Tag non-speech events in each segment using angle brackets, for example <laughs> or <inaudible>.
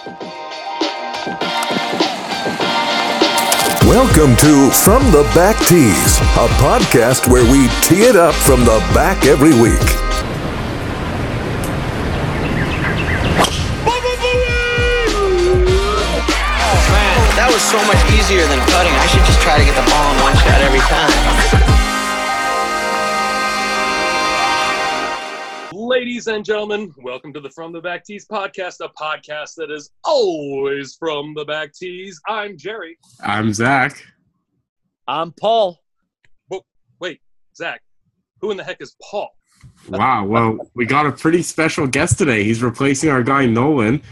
Welcome to From the Back Tees, a podcast where we tee it up from the back every week. Man, that was so much easier than putting. I should just try to get the ball in one shot every time. Ladies and gentlemen, welcome to the From the Back Tees podcast, a podcast that is always from the back tees. I'm Jerry. I'm Zach. I'm Paul. Wait, Zach, who in the heck is Paul? Wow. Well, we got a pretty special guest today. He's replacing our guy Nolan.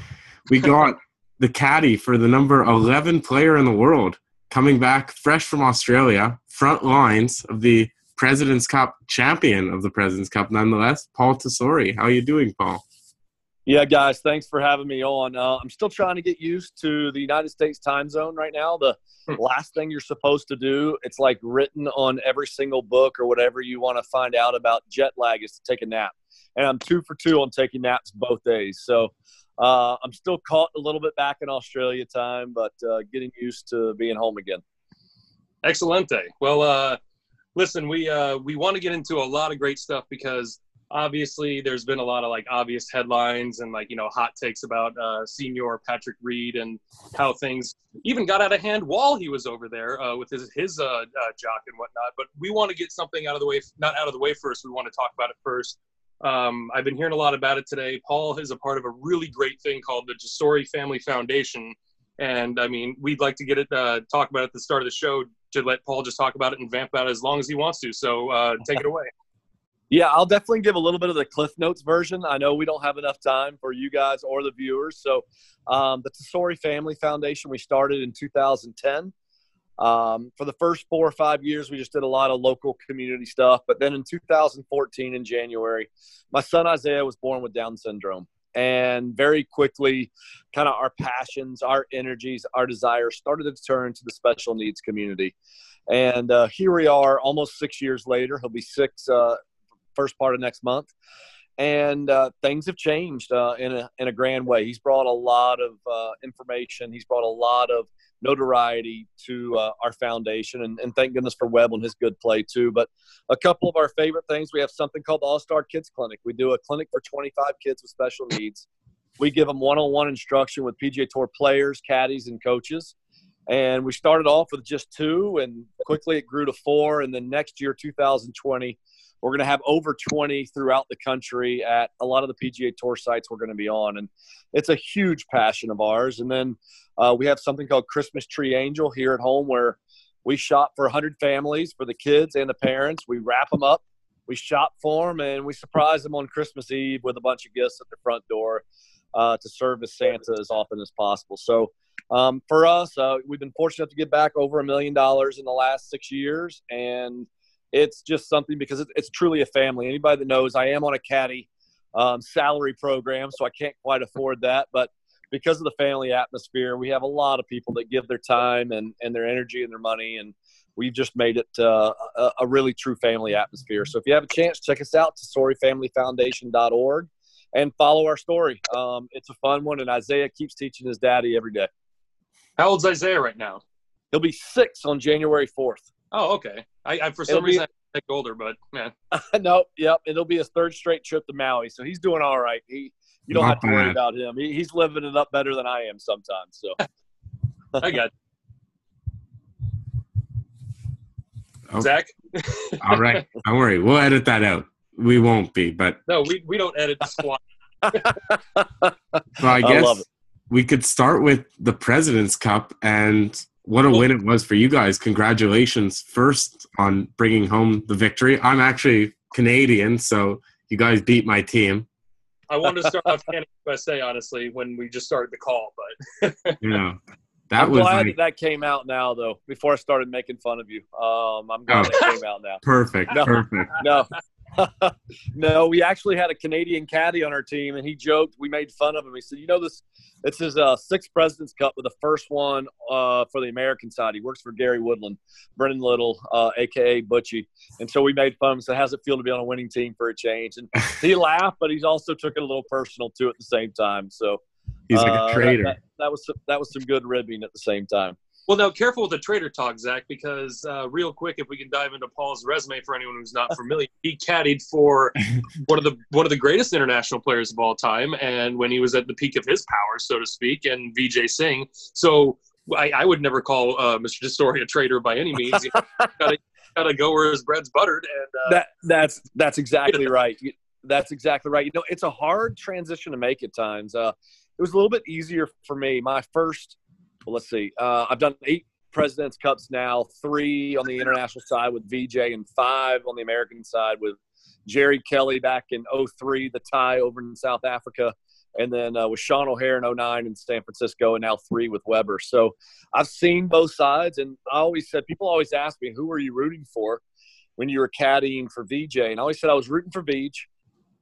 We <laughs> got the caddy for the number 11 player in the world coming back fresh from Australia, front lines of the President's Cup champion of the President's Cup, nonetheless. Paul Tesori. How are you doing, Paul? Yeah, guys, thanks for having me on. Uh, I'm still trying to get used to the United States time zone right now. The last thing you're supposed to do, it's like written on every single book or whatever you want to find out about jet lag is to take a nap. And I'm two for two on taking naps both days. So uh, I'm still caught a little bit back in Australia time, but uh, getting used to being home again. Excelente. Well, uh, listen, we uh, we want to get into a lot of great stuff because obviously there's been a lot of like obvious headlines and like you know hot takes about uh, senior Patrick Reed and how things even got out of hand while he was over there uh, with his his uh, uh, jock and whatnot. But we want to get something out of the way, not out of the way first. We want to talk about it first. Um, I've been hearing a lot about it today. Paul is a part of a really great thing called the Tesori Family Foundation, and I mean we'd like to get it uh, talk about it at the start of the show to let Paul just talk about it and vamp about it as long as he wants to. So uh, take it away. <laughs> Yeah, I'll definitely give a little bit of the Cliff Notes version. I know we don't have enough time for you guys or the viewers. So, um, the Tesori Family Foundation, we started in 2010. Um, for the first four or five years, we just did a lot of local community stuff. But then in 2014, in January, my son Isaiah was born with Down syndrome. And very quickly, kind of our passions, our energies, our desires started to turn to the special needs community. And uh, here we are, almost six years later. He'll be six uh, first part of next month. And uh, things have changed uh, in a in a grand way. He's brought a lot of uh, information. He's brought a lot of notoriety to uh, our foundation, and, and, thank goodness for Webb and his good play too. But a couple of our favorite things, we have something called the All Star Kids Clinic. We do a clinic for 25 kids with special needs. We give them one-on-one instruction with PGA Tour players, caddies, and coaches. And we started off with just two, and quickly it grew to four. And then next year, 2020, we're going to have over 20 throughout the country at a lot of the PGA Tour sites we're going to be on. And it's a huge passion of ours. And then uh, we have something called Christmas Tree Angel here at home where we shop for 100 families for the kids and the parents. We wrap them up, we shop for them, and we surprise them on Christmas Eve with a bunch of gifts at the front door uh, to serve as Santa as often as possible. So, um, for us, uh, we've been fortunate to get back over a million dollars in the last six years, and it's just something because it's, it's truly a family. Anybody that knows, I am on a caddy um, salary program, so I can't quite afford that. But because of the family atmosphere, we have a lot of people that give their time and, and their energy and their money, and we've just made it uh, a, a, really true family atmosphere. So if you have a chance, check us out, TesoriFamilyFoundation.org, and follow our story. Um, it's a fun one, and Isaiah keeps teaching his daddy every day. How old's Isaiah right now? He'll be six on January 4th. Oh, okay. I, I for some It'll be- reason I think older, but man, <laughs> no, yep. It'll be his third straight trip to Maui, so he's doing all right. He, you don't Not have to worry about him. He, he's living it up better than I am sometimes. So <laughs> <laughs> I got Oh. Zach. All right. Don't worry. We'll edit that out. We won't be, but No, we, we don't edit the squad. so I I guess love it. we could start with the President's Cup and what a win it was for you guys. Congratulations first on bringing home the victory. I'm actually Canadian, so you guys beat my team. I wanted to start off Canada USA honestly when we just started the call, but <laughs> You know, that I'm was glad like that that came out now, though. Before I started making fun of you, um, I'm glad Oh. that came out now. perfect. No. Perfect. No, no, we actually had a Canadian caddy on our team, and he joked. We made fun of him. He said, "You know this." This is uh, sixth President's Cup, with the first one uh, for the American side. He works for Gary Woodland, Brennan Little, uh, aka Butchie, and so we made fun of him. Said, "How's it feel to be on a winning team for a change?" And <laughs> he laughed, but he also took it a little personal too at the same time. So He's like Uh, a traitor. That, that was some, that was some good ribbing at the same time. Well, now careful with the trader talk, Zach, because uh, real quick, if we can dive into Paul's resume for anyone who's not familiar, he caddied for <laughs> one of the one of the greatest international players of all time, and when he was at the peak of his power, so to speak, and Vijay Singh. So I, I would never call uh, Mr. Distori a traitor by any means. You <laughs> gotta, gotta go where his bread's buttered, and uh, That that's that's <laughs> exactly right. That's exactly right. You know, it's a hard transition to make at times. Uh, it was a little bit easier for me. My first, let's see, uh, I've done eight Presidents Cups now, three on the international side with VJ, and five on the American side with Jerry Kelly back in 03, the tie over in South Africa, and then uh, with Sean O'Hair in 09 in San Francisco, and now three with Weber. So I've seen both sides, and I always said, people always ask me, who are you rooting for when you were caddying for VJ? And I always said I was rooting for VJ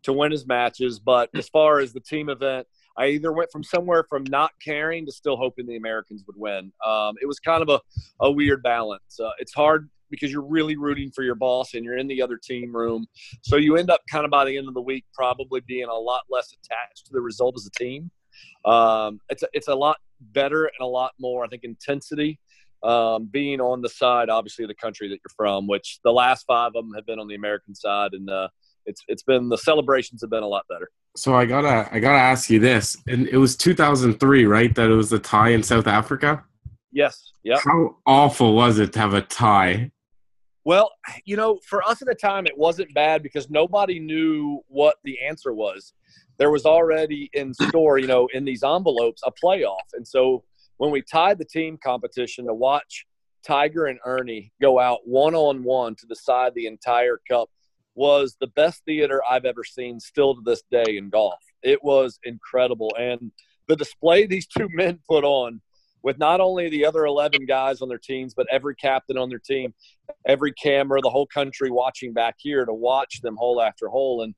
to win his matches, but as far as the team event, I either went from somewhere from not caring to still hoping the Americans would win. Um, it was kind of a, a weird balance. Uh, it's hard because you're really rooting for your boss and you're in the other team room. So you end up kind of by the end of the week probably being a lot less attached to the result as a team. Um, it's, a, it's a lot better and a lot more, I think, intensity um, being on the side, obviously, of the country that you're from, which the last five of them have been on the American side. And uh, it's, it's been the celebrations have been a lot better. So I gotta I gotta ask you this, and it was 2003, right? That it was the tie in South Africa. Yes. Yep. How awful was it to have a tie? Well, you know, for us at the time, it wasn't bad because nobody knew what the answer was. There was already in store, you know, in these envelopes, a playoff. And so when we tied the team competition to watch Tiger and Ernie go out one on one to decide the entire cup was the best theater I've ever seen still to this day in golf. It was incredible. And the display these two <laughs> men put on with not only the other 11 guys on their teams, but every captain on their team, every camera, the whole country watching back here to watch them hole after hole. And,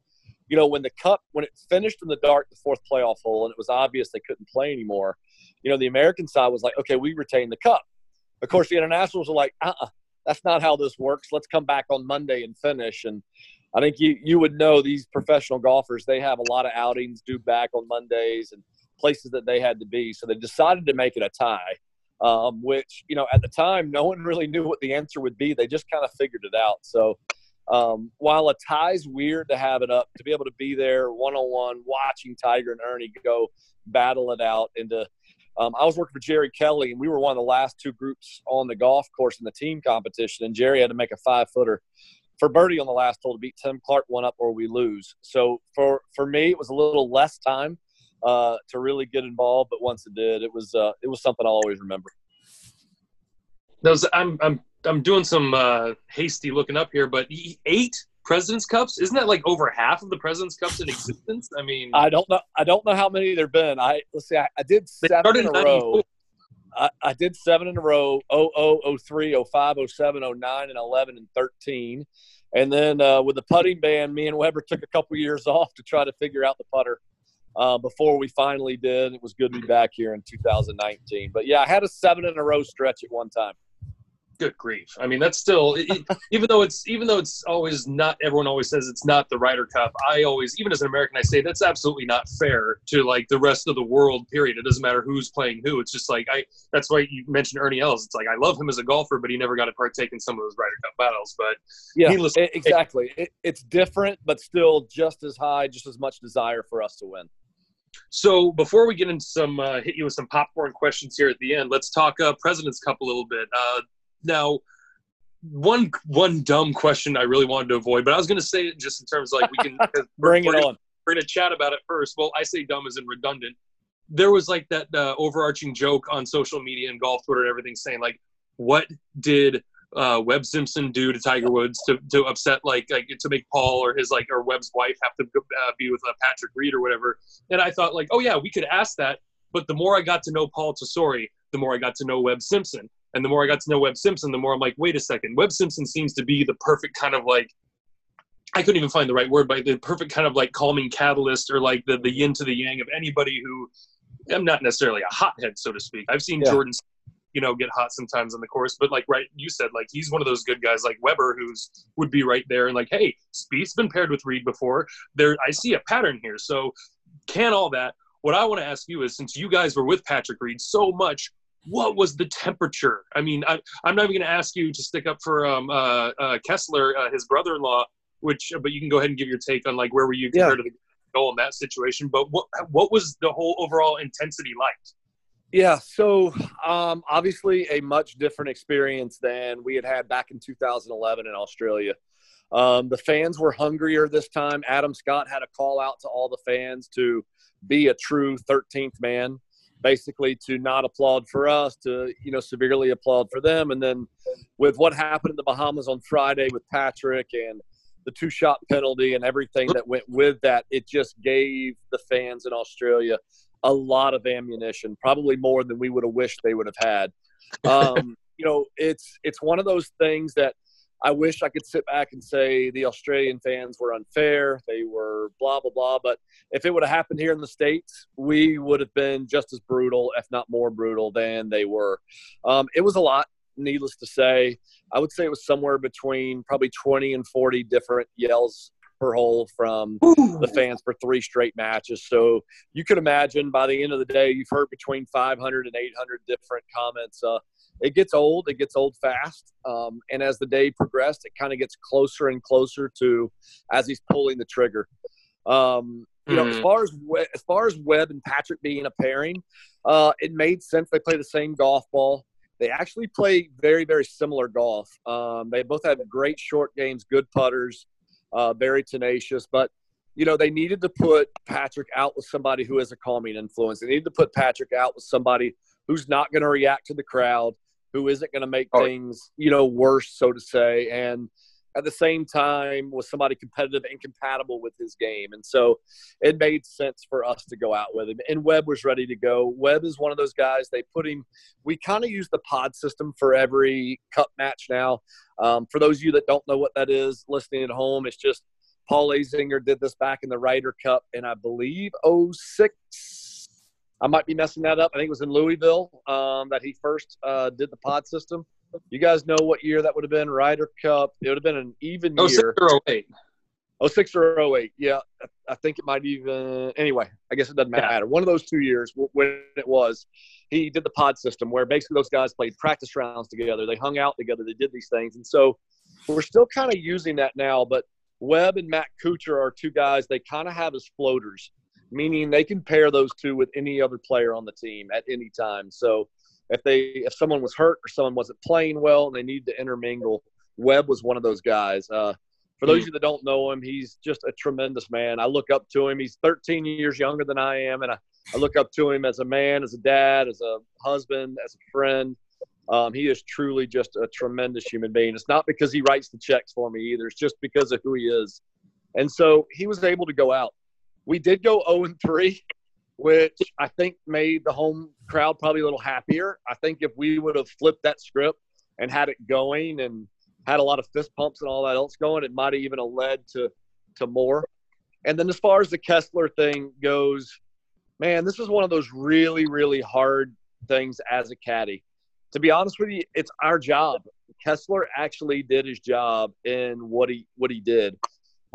you know, when the cup, when it finished in the dark, the fourth playoff hole, and it was obvious they couldn't play anymore, you know, the American side was like, okay, we retain the cup. Of course, the internationals were like, uh uh that's not how this works. Let's come back on Monday and finish. And I think you, you would know these professional golfers, they have a lot of outings due back on Mondays and places that they had to be. So they decided to make it a tie, um, which, you know, at the time, no one really knew what the answer would be. They just kind of figured it out. So um, while a tie's weird to have it up, to be able to be there one on one, watching Tiger and Ernie go battle it out into. Um, I was working for Jerry Kelly, and we were one of the last two groups on the golf course in the team competition. And Jerry had to make a five footer for birdie on the last hole to beat Tim Clark one up or we lose. So for for me, it was a little less time uh, to really get involved, but once it did, it was uh, it was something I'll always remember. those I'm I'm I'm doing some uh, hasty looking up here, but eight Presidents Cups isn't that like over half of the Presidents Cups in existence? I mean, I don't know. I don't know how many there've been. I let's see. I, I did seven in a row. 94. I, I did seven in a row 00, 03, 05, 07, 09, and 11 and 13. And then uh, with the putting ban, me and Weber took a couple years <laughs> off to try to figure out the putter uh, before we finally did. It was good to be back here in 2019. But yeah, I had a seven in a row stretch at one time. Good grief i mean that's still it, it- <laughs> even though it's even though it's always not everyone always says it's not the Ryder Cup. I always even as an American I say that's absolutely not fair to like the rest of the world. Period. It doesn't matter who's playing who. It's just like I. That's why you mentioned Ernie Els. It's like I love him as a golfer, but he never got to partake in some of those Ryder Cup battles. But Yeah, Needless- e- exactly. It, it's different, but still just as high, just as much desire for us to win. So before we get into some uh, hit you with some popcorn questions here at the end, let's talk uh, President's Cup a little bit. Uh, now, one one dumb question I really wanted to avoid, but I was going to say it just in terms of like we can <laughs> Bring it gonna- on. We're going to chat about it first. Well, I say dumb as in redundant. There was like that uh, overarching joke on social media and golf Twitter and everything saying like, what did uh, Webb Simpson do to Tiger Woods to, to upset like like to make Paul or his like or Webb's wife have to go- uh, be with uh, Patrick Reed or whatever? And I thought like, oh yeah, we could ask that. But the more I got to know Paul Tesori, the more I got to know Webb Simpson. And the more I got to know Webb Simpson, the more I'm like, wait a second. Webb Simpson seems to be the perfect kind of like, I couldn't even find the right word, but the perfect kind of like calming catalyst or like the, the yin to the yang of anybody who, I'm not necessarily a hothead, so to speak. I've seen Yeah. Jordan, you know, get hot sometimes on the course, but like, right, you said, like, he's one of those good guys like Weber who's would be right there and like, hey, Spieth's been paired with Reed before. There, I see a pattern here. So, can all that what I want to ask you is, since you guys were with Patrick Reed so much, what was the temperature? I mean, I, am not even going to ask you to stick up for um, uh, uh, Kessler, uh, his brother-in-law, which, but you can go ahead and give your take on like where were you compared yeah. to the goal in that situation. But what what was the whole overall intensity like? Yeah, so um, obviously a much different experience than we had had back in 2011 in Australia. Um, the fans were hungrier this time. Adam Scott had a call out to all the fans to be a true 13th man, basically to not applaud for us, to you know severely applaud for them. And then with what happened in the Bahamas on Friday with Patrick and the two shot penalty and everything that went with that, it just gave the fans in Australia a lot of ammunition, probably more than we would have wished they would have had. <laughs> Um, you know, it's it's one of those things that I wish I could sit back and say the Australian fans were unfair, they were blah blah blah. But if it would have happened here in the states, we would have been just as brutal, if not more brutal, than they were. Um, it was a lot, needless to say. I would say it was somewhere between probably 20 and 40 different yells per hole from Ooh. the fans for three straight matches. So you can imagine by the end of the day, you've heard between 500 and 800 different comments. Uh, it gets old. It gets old fast. Um, and as the day progressed, it kind of gets closer and closer to as he's pulling the trigger. Um, you know, mm-hmm. as far as as far as Webb and Patrick being a pairing, uh, it made sense. They play the same golf ball. They actually play very very similar golf. Um, they both have great short games, good putters uh, very tenacious. But you know, they needed to put Patrick out with somebody who is a calming influence. They needed to put Patrick out with somebody who's not going to react to the crowd, who isn't going to make oh. things, you know, worse, so to say. And at the same time was somebody competitive and compatible with his game. And so it made sense for us to go out with him. And Webb was ready to go. Webb is one of those guys, they put him, we kind of use the pod system for every cup match now. Um, for those of you that don't know what that is, listening at home, it's just Paul Azinger did this back in the Ryder Cup in, I believe, 06. I might be messing that up. I think it was in Louisville um, that he first uh, did the pod system. You guys know what year that would have been? Ryder Cup. It would have been an even year. 06 or 08. 06 or 08. Yeah, I think it might even. Anyway, I guess it doesn't matter. One of those two years when it was, he did the pod system where basically those guys played practice rounds together. They hung out together. They did these things, and so we're still kind of using that now. But Webb and Matt Kuchar are two guys they kind of have as floaters, meaning they can pair those two with any other player on the team at any time. So if they if someone was hurt or someone wasn't playing well and they needed to intermingle, Webb was one of those guys. Uh, for those of you that don't know him, he's just a tremendous man. I look up to him. He's 13 years younger than I am, and I, I look up to him as a man, as a dad, as a husband, as a friend. Um, he is truly just a tremendous human being. It's not because he writes the checks for me either. It's just because of who he is. And so he was able to go out. We did go 0 and 3 which I think made the home crowd probably a little happier. I think if we would have flipped that script and had it going and had a lot of fist pumps and all that else going, it might have even led to to more. And then as far as the Kessler thing goes, man, this is one of those really, really hard things as a caddy. To be honest with you, it's our job. Kessler actually did his job in what he what he did.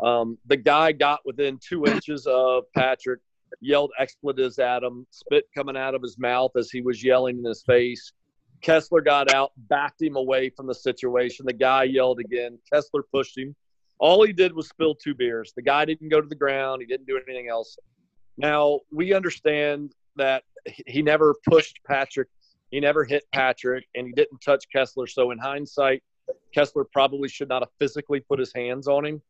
Um, the guy got within two inches of Patrick yelled expletives at him, spit coming out of his mouth as he was yelling in his face. Kessler got out, backed him away from the situation. The guy yelled again. Kessler pushed him. All he did was spill two beers. The guy didn't go to the ground. He didn't do anything else. Now, we understand that he never pushed Patrick. He never hit Patrick, and he didn't touch Kessler. So, in hindsight, Kessler probably should not have physically put his hands on him.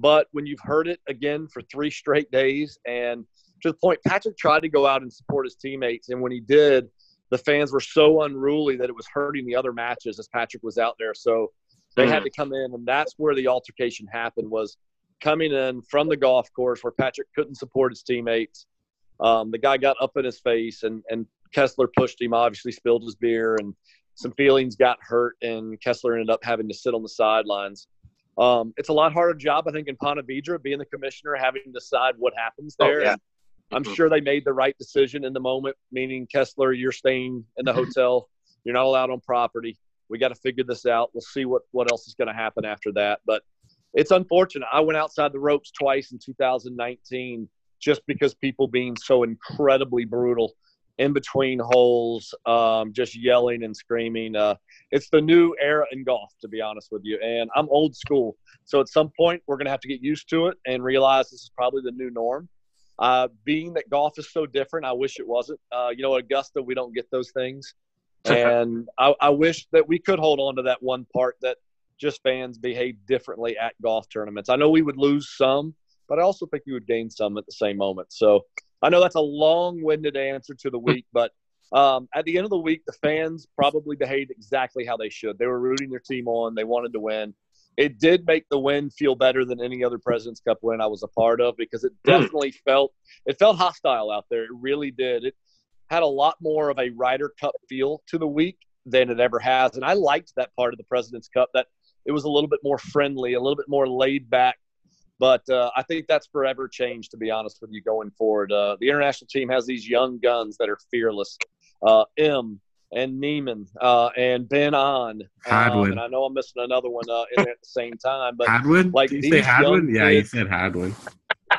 But when you've heard it again for three straight days and to the point Patrick tried to go out and support his teammates, and when he did, the fans were so unruly that it was hurting the other matches as Patrick was out there. So they mm. had to come in, and that's where the altercation happened. Was coming in from the golf course where Patrick couldn't support his teammates. Um, the guy got up in his face, and and Kessler pushed him. Obviously, spilled his beer, and some feelings got hurt, and Kessler ended up having to sit on the sidelines. Um, it's a lot harder job, I think, in Ponte Vedra, being the commissioner, having to decide what happens oh, there. Oh, yeah. I'm mm-hmm. sure they made the right decision in the moment, meaning Kessler, you're staying in the mm-hmm. hotel. You're not allowed on property. We got to figure this out. We'll see what, what else is going to happen after that. But it's unfortunate. I went outside the ropes twice in 2019 just because people being so incredibly brutal in between holes, um, just yelling and screaming. Uh, it's the new era in golf, to be honest with you. And I'm old school. So at some point, we're going to have to get used to it and realize this is probably the new norm. Uh, being that golf is so different, I wish it wasn't. Uh, you know, Augusta, we don't get those things. <laughs> and I, I wish that we could hold on to that one part that just fans behave differently at golf tournaments. I know we would lose some, but I also think you would gain some at the same moment. So I know that's a long-winded answer to the week, but um, at the end of the week, the fans probably behaved exactly how they should. They were rooting their team on. They wanted to win. It did make the win feel better than any other Presidents Cup win I was a part of because it hmm. definitely felt it felt hostile out there. It really did. It had a lot more of a Ryder Cup feel to the week than it ever has, and I liked that part of the Presidents Cup. That it was a little bit more friendly, a little bit more laid back. But uh, I think that's forever changed, to be honest with you, going forward. Uh, the international team has these young guns that are fearless. Uh, M and Niemann uh, and Ben On. Hadwin. Um, and I know I'm missing another one uh, in there at the same time. But Hadwin? Like Did you say Hadwin? Yeah, you said Hadwin.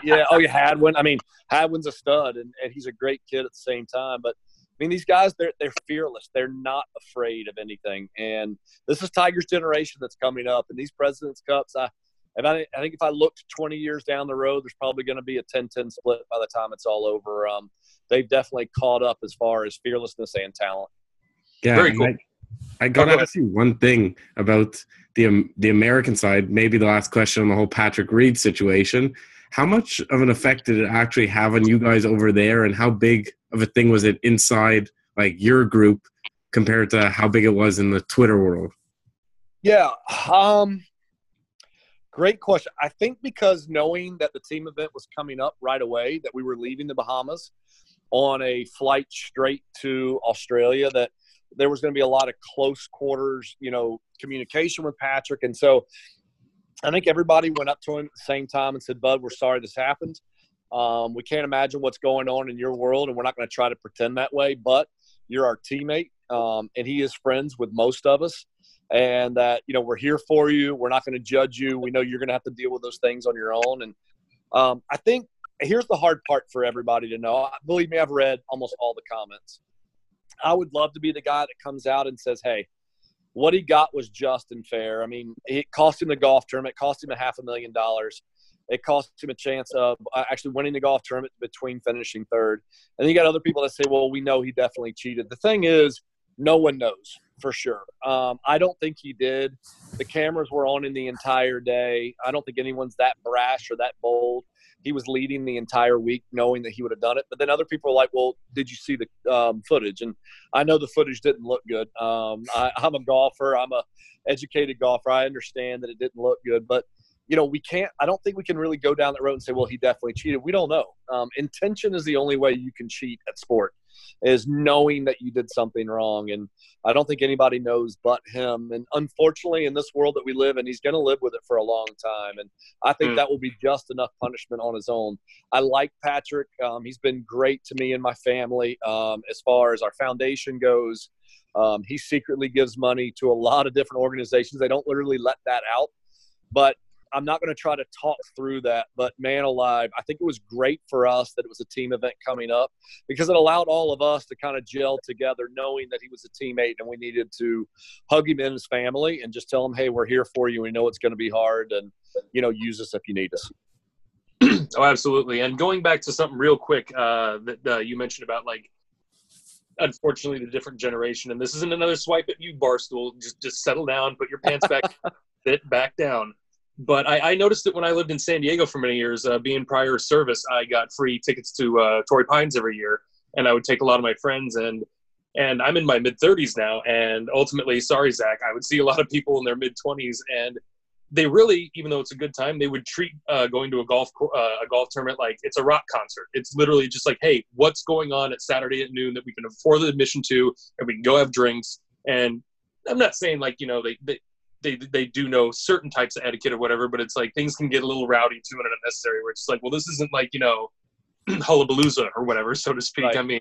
yeah. Oh, yeah, Hadwin. I mean, Hadwin's a stud, and, and he's a great kid at the same time. But I mean, these guys, they're, they're fearless. They're not afraid of anything. And this is Tiger's generation that's coming up. And these President's Cups, I, and I, I think if I looked 20 years down the road, there's probably going to be a 10-10 split by the time it's all over. Um, they've definitely caught up as far as fearlessness and talent. Yeah, Very cool. I, I got to ask you one thing about the um, the American side. Maybe the last question on the whole Patrick Reed situation. How much of an effect did it actually have on you guys over there, and how big of a thing was it inside like your group compared to how big it was in the Twitter world? Yeah, um, great question. I think because knowing that the team event was coming up right away, that we were leaving the Bahamas on a flight straight to Australia, that there was going to be a lot of close quarters, you know, communication with Patrick, and so I think everybody went up to him at the same time and said, "Bud, we're sorry this happened. Um, we can't imagine what's going on in your world, and we're not going to try to pretend that way. But you're our teammate, um, and he is friends with most of us, and that you know we're here for you. We're not going to judge you. We know you're going to have to deal with those things on your own. And um, I think here's the hard part for everybody to know. Believe me, I've read almost all the comments. I would love to be the guy that comes out and says, "Hey." What he got was just and fair. I mean, it cost him the golf tournament, cost him a half a million dollars it cost him a chance of uh, actually winning the golf tournament between finishing third. And you got other people that say, well, we know he definitely cheated. The thing is, no one knows for sure. Um, I don't think he did. The cameras were on him the entire day. I don't think anyone's that brash or that bold. He was leading the entire week knowing that he would have done it. But then other people are like, well, did you see the um, footage? And I know the footage didn't look good. Um, I, I'm a golfer. I'm a educated golfer. I understand that it didn't look good. But – you know, we can't, I don't think we can really go down that road and say, well, he definitely cheated. We don't know. Um, intention is the only way you can cheat at sport, is knowing that you did something wrong. And I don't think anybody knows but him. And unfortunately, in this world that we live in, he's going to live with it for a long time. And I think mm. that will be just enough punishment on his own. I like Patrick. Um, he's been great to me and my family um, as far as our foundation goes. Um, he secretly gives money to a lot of different organizations. They don't literally let that out. But I'm not going to try to talk through that, but man alive, I think it was great for us that it was a team event coming up because it allowed all of us to kind of gel together, knowing that he was a teammate and we needed to hug him and his family and just tell him, hey, we're here for you. We know it's going to be hard, and you know, use us if you need us. <clears throat> oh, absolutely. And going back to something real quick uh, that uh, you mentioned about like unfortunately the different generation and this isn't another swipe at you barstool just just settle down put your pants back <laughs> sit back down but I, I, noticed that when I lived in San Diego for many years, uh, being prior service, I got free tickets to uh, Torrey Pines every year, and I would take a lot of my friends and and I'm in my mid 30s now, and ultimately, sorry Zach, I would see a lot of people in their mid 20s, and they really, even though it's a good time, they would treat uh, going to a golf uh, a golf tournament like it's a rock concert. It's literally just like, hey, what's going on at Saturday at noon that we can afford the admission to, and we can go have drinks. And I'm not saying like you know they, they they they do know certain types of etiquette or whatever, but it's like things can get a little rowdy too and unnecessary. Where it's like, well, this isn't like you know, <clears throat> hullabalooza or whatever, so to speak. Right. I mean,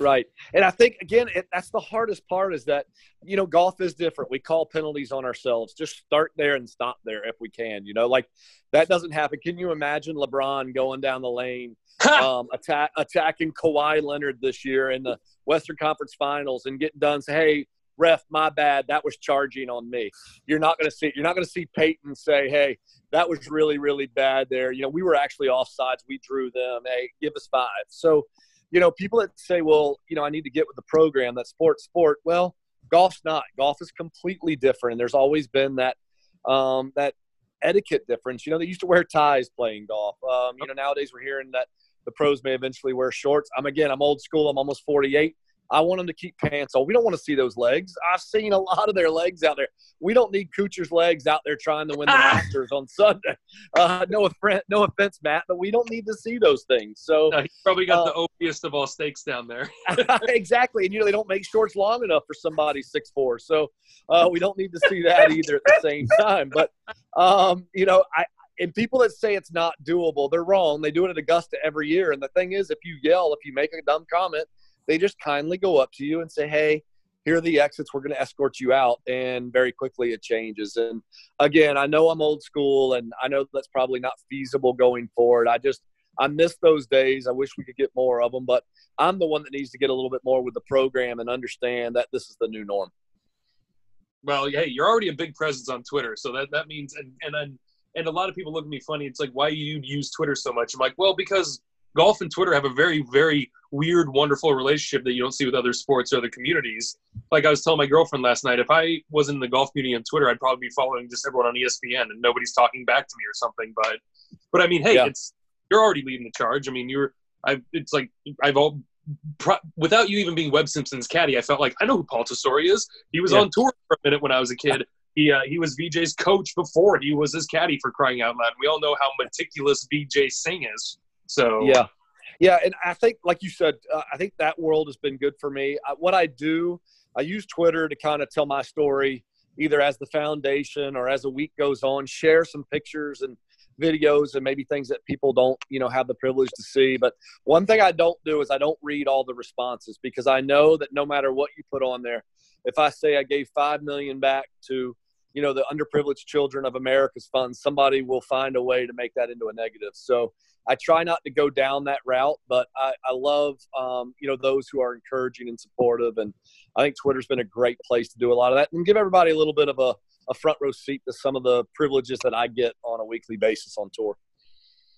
Right. And I think, again, it, that's the hardest part is that, you know, golf is different. We call penalties on ourselves. Just start there and stop there if we can. You know, like that doesn't happen. Can you imagine LeBron going down the lane, <laughs> um, attack, attacking Kawhi Leonard this year in the Western Conference Finals and getting done? Say, hey, ref, my bad. That was charging on me. You're not going to see. You're not going to see Peyton say, hey, that was really, really bad there. You know, we were actually offsides. We drew them. Hey, give us five. So you know, people that say, well, you know, I need to get with the program, that sport, sport. Well, golf's not. Golf is completely different. And there's always been that, um, that etiquette difference. You know, they used to wear ties playing golf. Um, you know, nowadays we're hearing that the pros may eventually wear shorts. I'm again, I'm old school. I'm almost 48. I want them to keep pants on. We don't want to see those legs. I've seen a lot of their legs out there. We don't need Kuchar's legs out there trying to win the Masters on Sunday. Uh, no, offense, no offense, Matt, but we don't need to see those things. So no, he's probably got uh, the opiest of all steaks down there. <laughs> exactly, and you know they don't make shorts long enough for somebody six four. So uh, we don't need to see that either at the same time. But um, you know, I and people that say it's not doable, they're wrong. They do it at Augusta every year. And the thing is, if you yell, if you make a dumb comment, they just kindly go up to you and say, hey, here are the exits. We're going to escort you out. And very quickly it changes. And again, I know I'm old school and I know that's probably not feasible going forward. I just, I miss those days. I wish we could get more of them, but I'm the one that needs to get a little bit more with the program and understand that this is the new norm. Well, hey, you're already a big presence on Twitter, so that that means, and and then and a lot of people look at me funny. It's like, why you use Twitter so much? I'm like, well, because golf and Twitter have a very, very weird, wonderful relationship that you don't see with other sports or other communities. Like I was telling my girlfriend last night, if I wasn't in the golf community on Twitter, I'd probably be following just everyone on ESPN and nobody's talking back to me or something. But, but I mean, hey, yeah. it's you're already leading the charge. I mean, you're, I've, it's like I've all. Pro, without you even being Webb Simpson's caddy, I felt like I know who Paul Tesori is. He was yeah. on tour for a minute when I was a kid. He uh, he was VJ's coach before he was his caddy for crying out loud. We all know how meticulous VJ Singh is. So yeah, yeah, and I think, like you said, uh, I think that world has been good for me. Uh, what I do, I use Twitter to kind of tell my story, either as the foundation or as a week goes on, share some pictures and videos and maybe things that people don't, you know, have the privilege to see. But one thing I don't do is I don't read all the responses because I know that no matter what you put on there, if I say I gave five million back to you know the underprivileged children of america's funds somebody will find a way to make that into a negative so i try not to go down that route but i, I love um, you know those who are encouraging and supportive and i think twitter's been a great place to do a lot of that and give everybody a little bit of a, a front row seat to some of the privileges that i get on a weekly basis on tour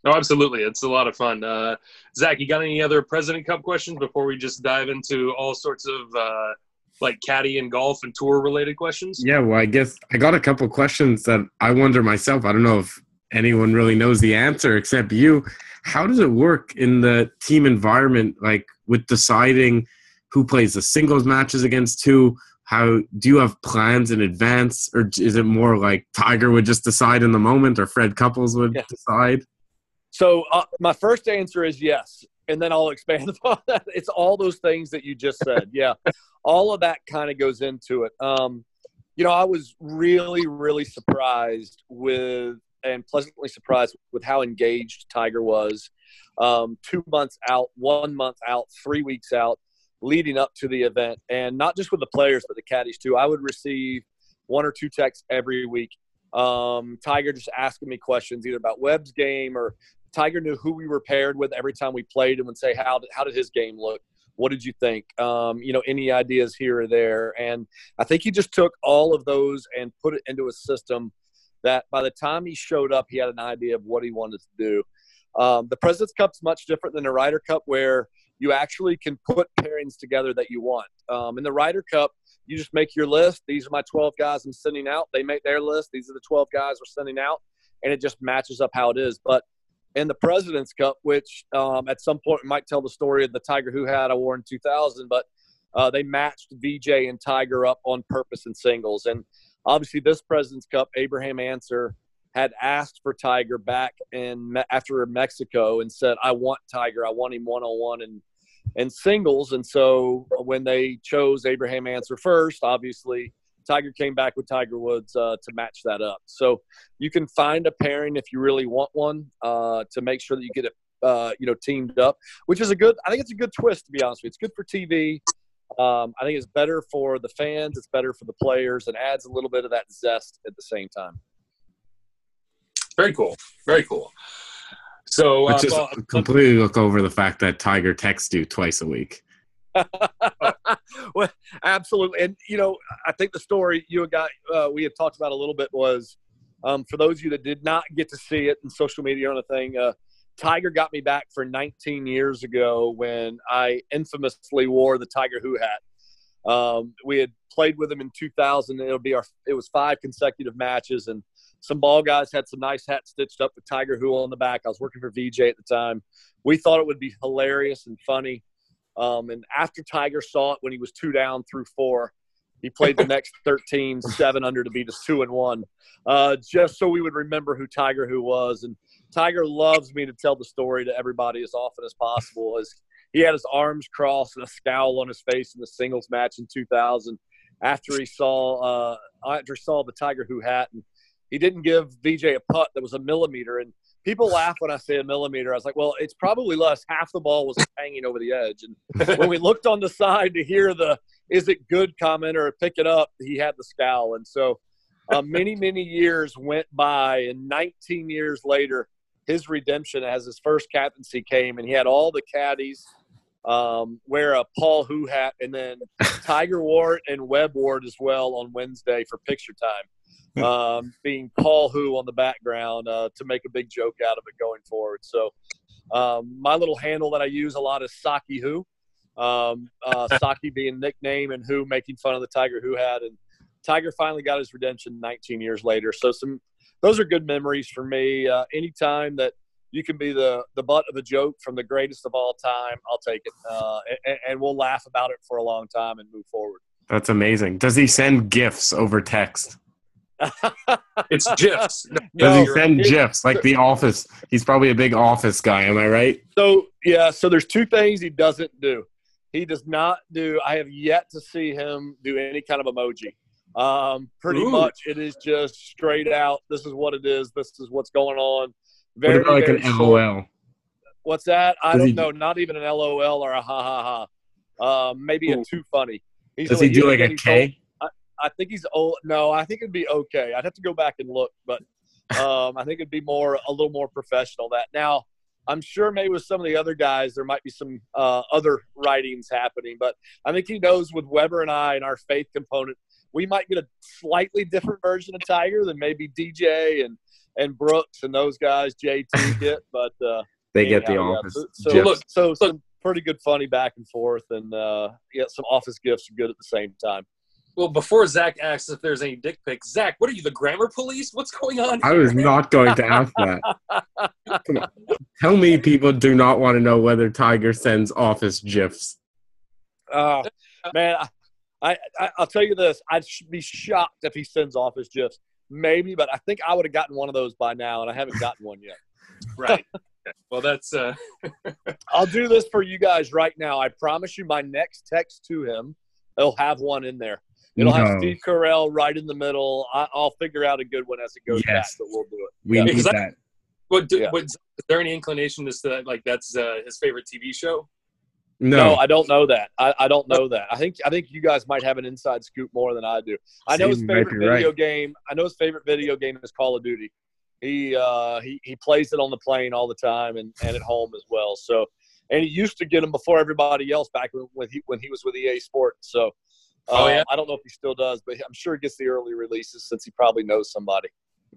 no, absolutely. It's a lot of fun. Uh, Zach, you got any other President Cup questions before we just dive into all sorts of uh, like caddy and golf and tour related questions? Yeah, well, I guess I got a couple questions that I wonder myself. I don't know if anyone really knows the answer except you. How does it work in the team environment, like with deciding who plays the singles matches against who? How do you have plans in advance, or is it more like Tiger would just decide in the moment, or Fred Couples would yeah. decide? So uh, my first answer is yes and then I'll <laughs> expand upon that. It's all those things that you just said. Yeah, all of that kind of goes into it. Um, you know, I was really, really surprised with and pleasantly surprised with how engaged Tiger was. Um, two months out, one month out, three weeks out, leading up to the event, and not just with the players, but the caddies too. I would receive one or two texts every week. Um, Tiger just asking me questions either about Webb's game or Tiger knew who we were paired with every time we played and would say, how did, how did his game look? What did you think? Um, you know, any ideas here or there? And I think he just took all of those and put it into a system that by the time he showed up, he had an idea of what he wanted to do. Um, the President's Cup's much different than the Ryder Cup, where you actually can put pairings together that you want. Um, in the Ryder Cup, you just make your list. These are my 12 guys I'm sending out. They make their list. These are the 12 guys we're sending out, and it just matches up how it is. But in the President's Cup, which um, at some point might tell the story of the Tiger who had I wore in 2000, but uh, they matched VJ and Tiger up on purpose in singles. And obviously, this President's Cup, Abraham Ancer had asked for Tiger back in after Mexico and said, "I want Tiger. I want him one on one and and singles." And so when they chose Abraham Ancer first, obviously Tiger came back with Tiger Woods uh, to match that up. So you can find a pairing if you really want one uh, to make sure that you get it uh, you know, teamed up, which is a good. I think it's a good twist to be honest with you. It's good for TV. Um, I think it's better for the fans. It's better for the players, and adds a little bit of that zest at the same time. Very cool. Very cool. So, uh, Let's just well, completely look over the fact that Tiger texts you twice a week. <laughs> well, absolutely, and you know, I think the story you guy uh, we had talked about a little bit was um, for those of you that did not get to see it in social media or anything. Uh, Tiger got me back for 19 years ago when I infamously wore the Tiger Who hat. Um, we had played with him in 2000. It'll be our. It was five consecutive matches, and some ball guys had some nice hats stitched up with Tiger Who on the back. I was working for VJ at the time. We thought it would be hilarious and funny. Um, and after Tiger saw it when he was two down through four, he played the next <laughs> 13, seven under to beat us two and one, uh, just so we would remember who Tiger Who was. And Tiger loves me to tell the story to everybody as often as possible. As he had his arms crossed and a scowl on his face in the singles match in 2000 after he saw uh, after he saw the Tiger Who hat, and he didn't give VJ a putt that was a millimeter. And people laugh when I say a millimeter. I was like, well, it's probably less. Half the ball was hanging over the edge. And when we looked on the side to hear the "Is it good?" comment or pick it up, he had the scowl. And so, uh, many many years went by, and 19 years later, his redemption as his first captaincy came, and he had all the caddies um, wear a Paul Who hat, and then Tiger it and Webb it as well on Wednesday for picture time, <laughs> um, being Paul Who on the background uh, to make a big joke out of it going forward. So um, my little handle that I use a lot is Saki Who. Um, uh, <laughs> Saki being nickname and Who making fun of the Tiger Who had and Tiger finally got his redemption 19 years later. So some those are good memories for me. Uh, anytime that you can be the the butt of a joke from the greatest of all time, I'll take it, uh, and, and, we'll laugh about it for a long time and move forward. That's amazing. Does he send gifts over text? It's gifs. <laughs> No, Does he send gifs like the Office? He's probably a big Office guy. Am I right? So yeah. So there's two things he doesn't do. He does not do. I have yet to see him do any kind of emoji. Um, pretty Ooh. much, it is just straight out. This is what it is. This is what's going on. Very, what about like an short. LOL? What's that? I Does don't he, know. Not even an LOL or a ha ha ha. Um, maybe a too funny. He's Does he do like a K? I, I think he's old. No, I think it'd be okay. I'd have to go back and look, but <laughs> um, I think it'd be more a little more professional. That now, I'm sure maybe with some of the other guys there might be some uh, other writings happening, but I think he knows with Weber and I and our faith component, we might get a slightly different version of Tiger than maybe DJ and and Brooks and those guys JT <laughs> get, but uh, they get the office. Yeah. So, so look, so look, some pretty good funny back and forth, and uh, yeah, some office gifts are good at the same time. Well, before Zach asks if there's any dick pics, Zach, what are you, the grammar police? What's going on? Here? I was not going to ask that. <laughs> Tell me, people do not want to know whether Tiger sends office gifs. Uh, man, I, I will tell you this: I'd be shocked if he sends office gifs. Maybe, but I think I would have gotten one of those by now, and I haven't gotten one yet. <laughs> right. Well, that's. Uh... <laughs> I'll do this for you guys right now. I promise you, my next text to him, it'll have one in there. It'll no. have Steve Carell right in the middle. I, will figure out a good one as it goes yes. back, but we'll do it. We yeah. need that. What, do, yeah. what, is there any inclination as to that like that's uh, his favorite TV show? No. no, I don't know that. I, I don't know that. I think I think you guys might have an inside scoop more than I do. I know his favorite video right. game. I know his favorite video game is Call of Duty. He uh, he he plays it on the plane all the time and, and at home as well. So and he used to get them before everybody else back when, when he when he was with EA Sports. So oh, yeah? I don't know if he still does, but I'm sure he gets the early releases since he probably knows somebody.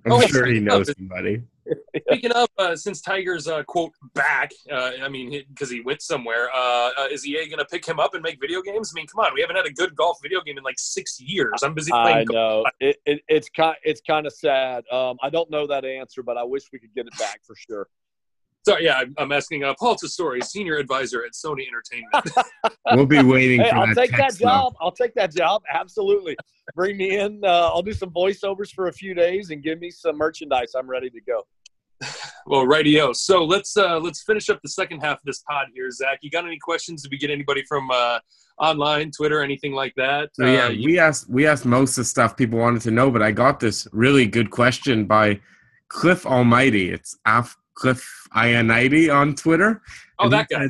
I'm oh, sure he knows somebody. <laughs> Speaking of, uh, since Tiger's uh, quote back, uh, I mean, because he, he, went somewhere, uh, uh, is EA going to pick him up and make video games? I mean, come on, we haven't had a good golf video game in like six years. I'm busy playing. I know it, it, it's kind it's kind of sad. Um, I don't know that answer, but I wish we could get it back for sure. So yeah, I'm asking uh, Paul Tesori, senior advisor at Sony Entertainment. <laughs> we'll be waiting. hey, I'll that take that job. I'll take that job. Absolutely. Bring me in. Uh, I'll do some voiceovers for a few days and give me some merchandise. I'm ready to go. <laughs> Well, rightio. So let's uh, let's finish up the second half of this pod here, Zach. You got any questions? Did we get anybody from uh, online, Twitter, anything like that? So, yeah, uh, we asked we asked most of the stuff people wanted to know, but I got this really good question by Cliff Almighty. It's af- Cliff Ioniti on Twitter. Oh, that guy.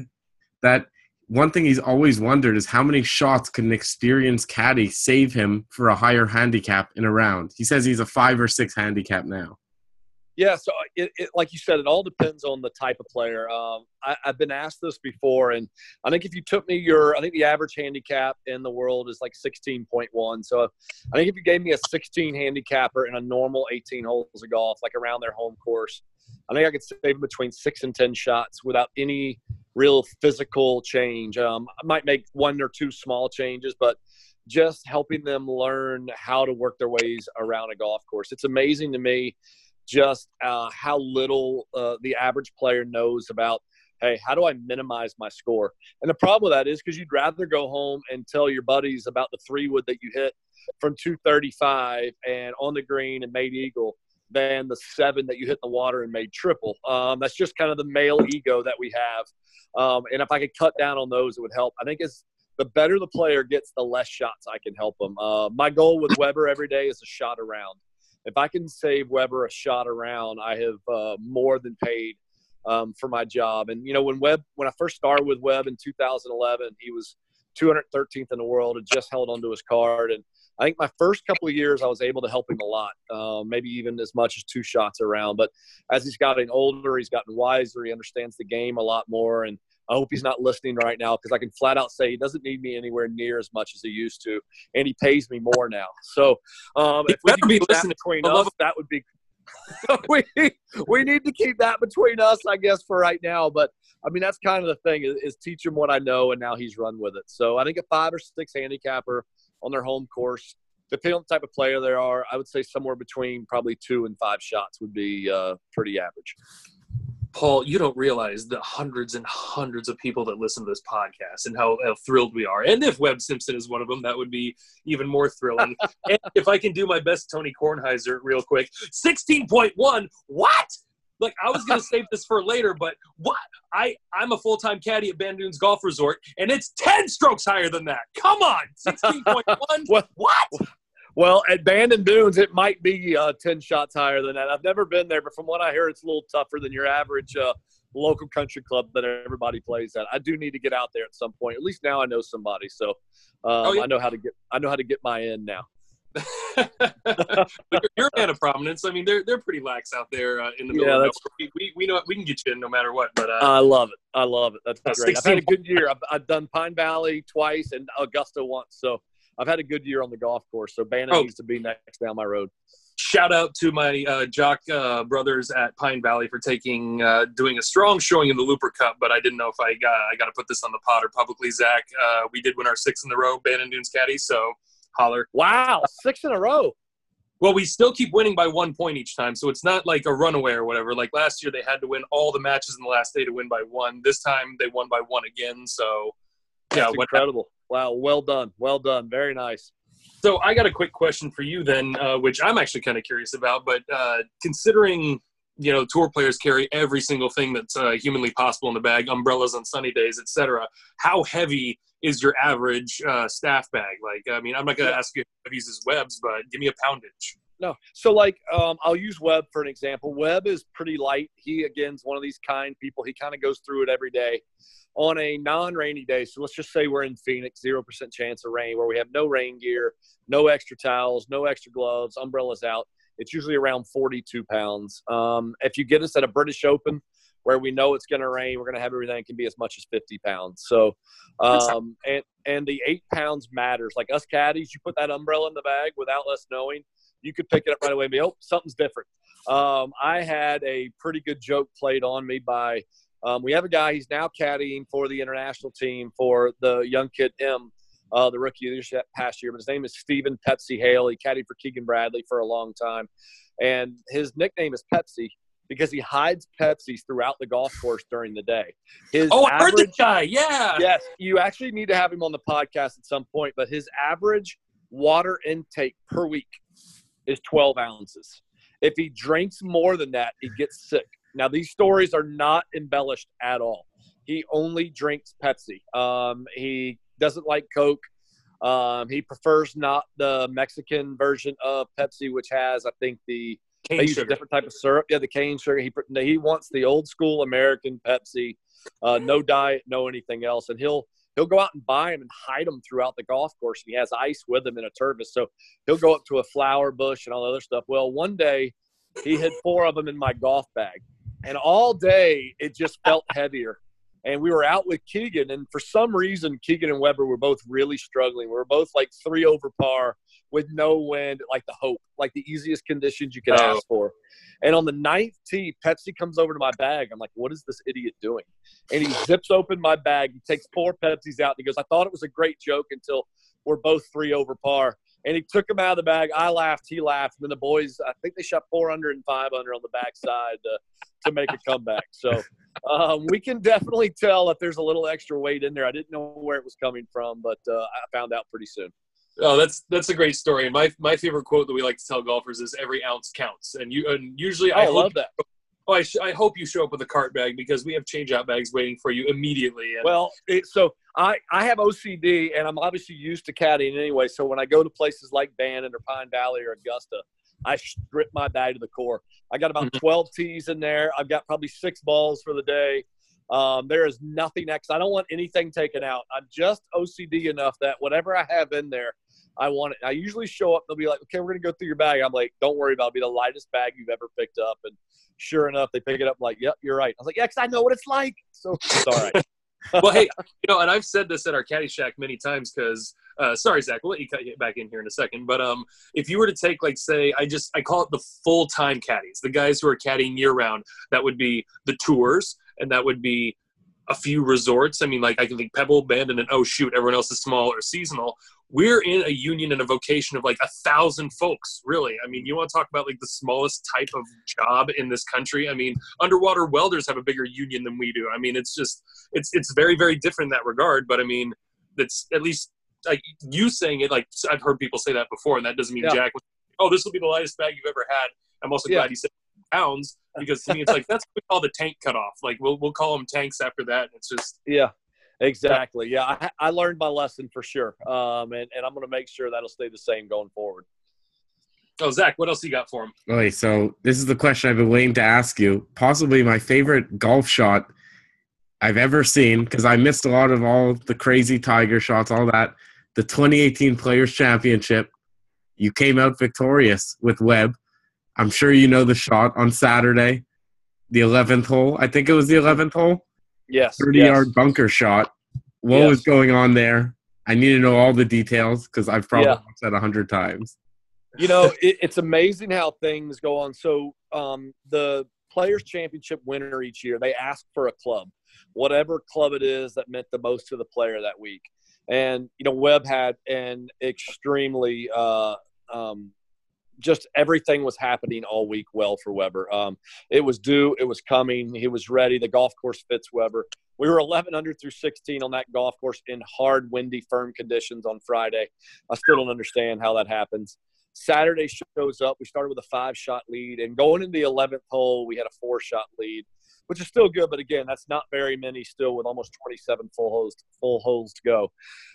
That one thing he's always wondered is how many shots can an experienced caddy save him for a higher handicap in a round. He says he's a five or six handicap now. Yeah, so it, it, like you said, it all depends on the type of player. Um, I, I've been asked this before, and I think if you took me your, I think the average handicap in the world is like 16.1. So I think if you gave me a 16 handicapper in a normal 18 holes of golf, like around their home course, I think I could save them between six and 10 shots without any real physical change. Um, I might make one or two small changes, but just helping them learn how to work their ways around a golf course. It's amazing to me just uh, how little uh, the average player knows about hey how do i minimize my score? And the problem with that is because you'd rather go home and tell your buddies about the three wood that you hit from 235 and on the green and made eagle than the seven that you hit in the water and made triple. Um, that's just kind of the male ego that we have. Um, and if i could cut down on those it would help. I think it's the better the player gets the less shots i can help them uh, my goal with weber every day is a shot around if I can save Weber a shot around, I have uh, more than paid um, for my job. And you know, when Webb, when I first started with Webb in 2011, he was 213th in the world and just held onto his card. And I think my first couple of years, I was able to help him a lot, uh, maybe even as much as two shots around. But as he's gotten older, he's gotten wiser. He understands the game a lot more, and I hope he's not listening right now because I can flat out say he doesn't need me anywhere near as much as he used to, and he pays me more now. So um, if we can be listening. between us, that would be. <laughs> we we need to keep that between us, I guess, for right now. But I mean, that's kind of the thing is, is teach him what I know, and now he's run with it. So I think a five or six handicapper on their home course, depending on the type of player they are, I would say somewhere between probably two and five shots would be uh, pretty average. Paul, you don't realize the hundreds and hundreds of people that listen to this podcast and how, how thrilled we are. And if Webb Simpson is one of them, that would be even more thrilling. <laughs> and if I can do my best, Tony Kornheiser, real quick, sixteen point one. What? Like I was gonna <laughs> save this for later, but what? I I'm a full time caddy at Bandon Dunes Golf Resort, and it's ten strokes higher than that. Come on, sixteen point one. Well- <laughs> What? Well, at Bandon Dunes, it might be uh, 10 shots higher than that. I've never been there, but from what I hear, it's a little tougher than your average uh, local country club that everybody plays at. I do need to get out there at some point. At least now I know somebody, so um, Oh, yeah. I know how to get. I know how to get my in now. <laughs> You're- a man of prominence. I mean, they're they're pretty lax out there uh, in the middle. Yeah, of that's- we, we we know we can get you in no matter what. But uh, I love it. I love it. That's great. I've had a good year. I've, I've done Pine Valley twice and Augusta once, so I've had a good year on the golf course. So Bandon Oh. needs to be next down my road. shout out to my uh, jock uh, brothers at Pine Valley for taking uh, doing a strong showing in the Looper Cup. But I didn't know if I got I got to put this on the pod or publicly. Zach, uh, we did win our six in the row, Bandon Dunes Caddy. So holler. Wow, six in a row. Well, we still keep winning by one point each time, so it's not like a runaway or whatever. Like last year, they had to win all the matches in the last day to win by one. This time, they won by one again. So yeah, That's incredible. Wow, well done. Well done. Very nice. So I got a quick question for you then, uh, which I'm actually kind of curious about. But uh, considering you know tour players carry every single thing that's uh, humanly possible in the bag, umbrellas on sunny days, etc. How heavy is your average uh, staff bag? Like, I mean, I'm not going to ask you if he uses webs, but give me a poundage. No. So, like, um, I'll use Webb for an example. Webb is pretty light. He, again, is one of these kind people. He kind of goes through it every day. On a non rainy day, so let's just say we're in Phoenix, 0% chance of rain, where we have no rain gear, no extra towels, no extra gloves, umbrellas out. It's usually around 42 pounds. Um, if you get us at a British Open, where we know it's going to rain, we're going to have everything can be as much as 50 pounds. So, um, and and the eight pounds matters. Like us caddies, you put that umbrella in the bag without us knowing, you could pick it up right away and be, oh, something's different. Um, I had a pretty good joke played on me by. Um, we have a guy. He's now caddying for the international team for the young kid M, uh, the rookie this past year. But his name is Stephen Pepsi Hale. He caddied for Keegan Bradley for a long time, and his nickname is Pepsi because he hides Pepsis throughout the golf course during the day. His Oh, I heard average, this guy. Yeah. yes, you actually need to have him on the podcast at some point. But his average water intake per week is 12 ounces. If he drinks more than that, he gets sick. Now, these stories are not embellished at all. He only drinks Pepsi. Um, he doesn't like Coke. Um, he prefers not the Mexican version of Pepsi, which has, I think, the Cane they use a different type of syrup. Yeah, the cane sugar. He he wants the old school American Pepsi, uh, no diet, no anything else, and he'll he'll go out and buy them and hide them throughout the golf course. And he has ice with him in a Tervis. so he'll go up to a flower bush and all the other stuff. Well, one day he hid four of them in my golf bag, and all day it just felt <laughs> heavier. And we were out with Keegan, and for some reason, Keegan and Weber were both really struggling. We were both like three over par with no wind, like the hope, like the easiest conditions you could Oh. ask for. And on the ninth tee, Pepsi comes over to my bag. I'm like, what is this idiot doing? And he zips open my bag. He takes four Pepsis out. And he goes, I thought it was a great joke until we're both three over par. And he took them out of the bag. I laughed. He laughed. And then the boys, I think they shot four under and five under on the backside uh, to make a comeback. So <laughs> um, we can definitely tell that there's a little extra weight in there. I didn't know where it was coming from, but uh, I found out pretty soon. Oh, that's that's a great story. And my my favorite quote that we like to tell golfers is "every ounce counts." And you and usually I, I hope, love that. Oh, I, sh- I hope you show up with a cart bag because we have change out bags waiting for you immediately. And Well, it, so I, I have OCD and I'm obviously used to caddying anyway. So when I go to places like Bandon or Pine Valley or Augusta, I strip my bag to the core. I got about Mhm. 12 tees in there. I've got probably six balls for the day. Um, there is nothing next. I don't want anything taken out. I'm just OCD enough that whatever I have in there, I want it. I usually show up. They'll be like, "Okay, we're gonna go through your bag." I'm like, "Don't worry about it. It'll be the lightest bag you've ever picked up." And sure enough, they pick it up. Like, "Yep, you're right." I was like, "Yeah, 'cause I know what it's like." So it's all right. <laughs> well, hey, you know, and I've said this at our caddy shack many times because, uh, sorry, Zach, we'll let you cut back in here in a second. But um, if you were to take, like, say, I just I call it the full time caddies, the guys who are caddying year round. That would be the tours, and that would be a few resorts. I mean, like I can think Pebble, Bandon, and oh shoot, everyone else is small or seasonal. We're in a union and a vocation of like a thousand folks, really. I mean, you want to talk about like the smallest type of job in this country? I mean, underwater welders have a bigger union than we do. I mean, it's just it's it's very very different in that regard. But I mean, that's at least like you saying it. Like I've heard people say that before, and that doesn't mean Yeah. Jack. Oh, this will be the lightest bag you've ever had. I'm also Yeah. glad he said pounds because to me it's like that's what we call the tank cutoff. Like we'll we'll call them tanks after that. It's just Yeah, exactly. Yeah, I, I learned my lesson for sure, um, and, and I'm going to make sure that'll stay the same going forward. oh Zach, what else you got for him? Okay, so this is the question I've been waiting to ask you. Possibly my favorite golf shot I've ever seen because I missed a lot of all the crazy Tiger shots, all that. The 2018 Players Championship, you came out victorious with Webb. I'm sure you know the shot on Saturday, the 11th hole. I think it was the 11th hole, Yes, 30 yes. yard bunker shot. What Yes. was going on there? I need to know all the details because I've probably Yeah. watched that a hundred times. you know it, it's amazing how things go on so um, the players championship winner each year they ask for a club whatever club it is that meant the most to the player that week and you know webb had an extremely uh, um, just everything was happening all week well for Weber. Um, it was due, it was coming, he was ready. The golf course fits Weber. We were 11 under through 16 on that golf course in hard, windy, firm conditions on Friday. I still don't understand how that happens. Saturday shows up. We started with a five shot lead, and going into the 11th hole, we had a four shot lead, which is still good. But again, that's not very many still with almost 27 full holes, full holes to go.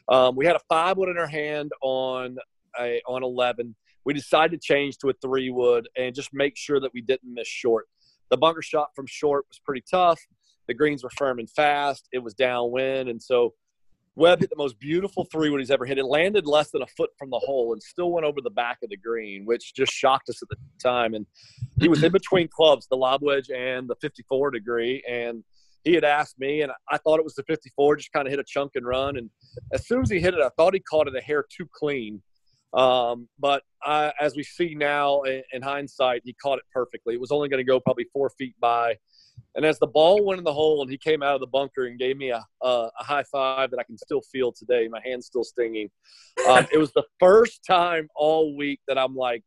Um, we had a five wood in our hand on a, on 11. We decided to change to a three wood and just make sure that we didn't miss short. The bunker shot from short was pretty tough. The greens were firm and fast. It was downwind, and so Webb hit the most beautiful three wood he's ever hit. It landed less than a foot from the hole and still went over the back of the green, which just shocked us at the time. And he was in between clubs, the lob wedge and the 54 degree. And he had asked me, and I thought it was the 54, just kind of hit a chunk and run. And as soon as he hit it, I thought he caught it a hair too clean. Um, but I, as we see now in, in hindsight, he caught it perfectly. It was only going to go probably four feet by. And as the ball went in the hole and he came out of the bunker and gave me a, a, a high five that I can still feel today, my hand's still stinging. Um, it was the first time all week that I'm like,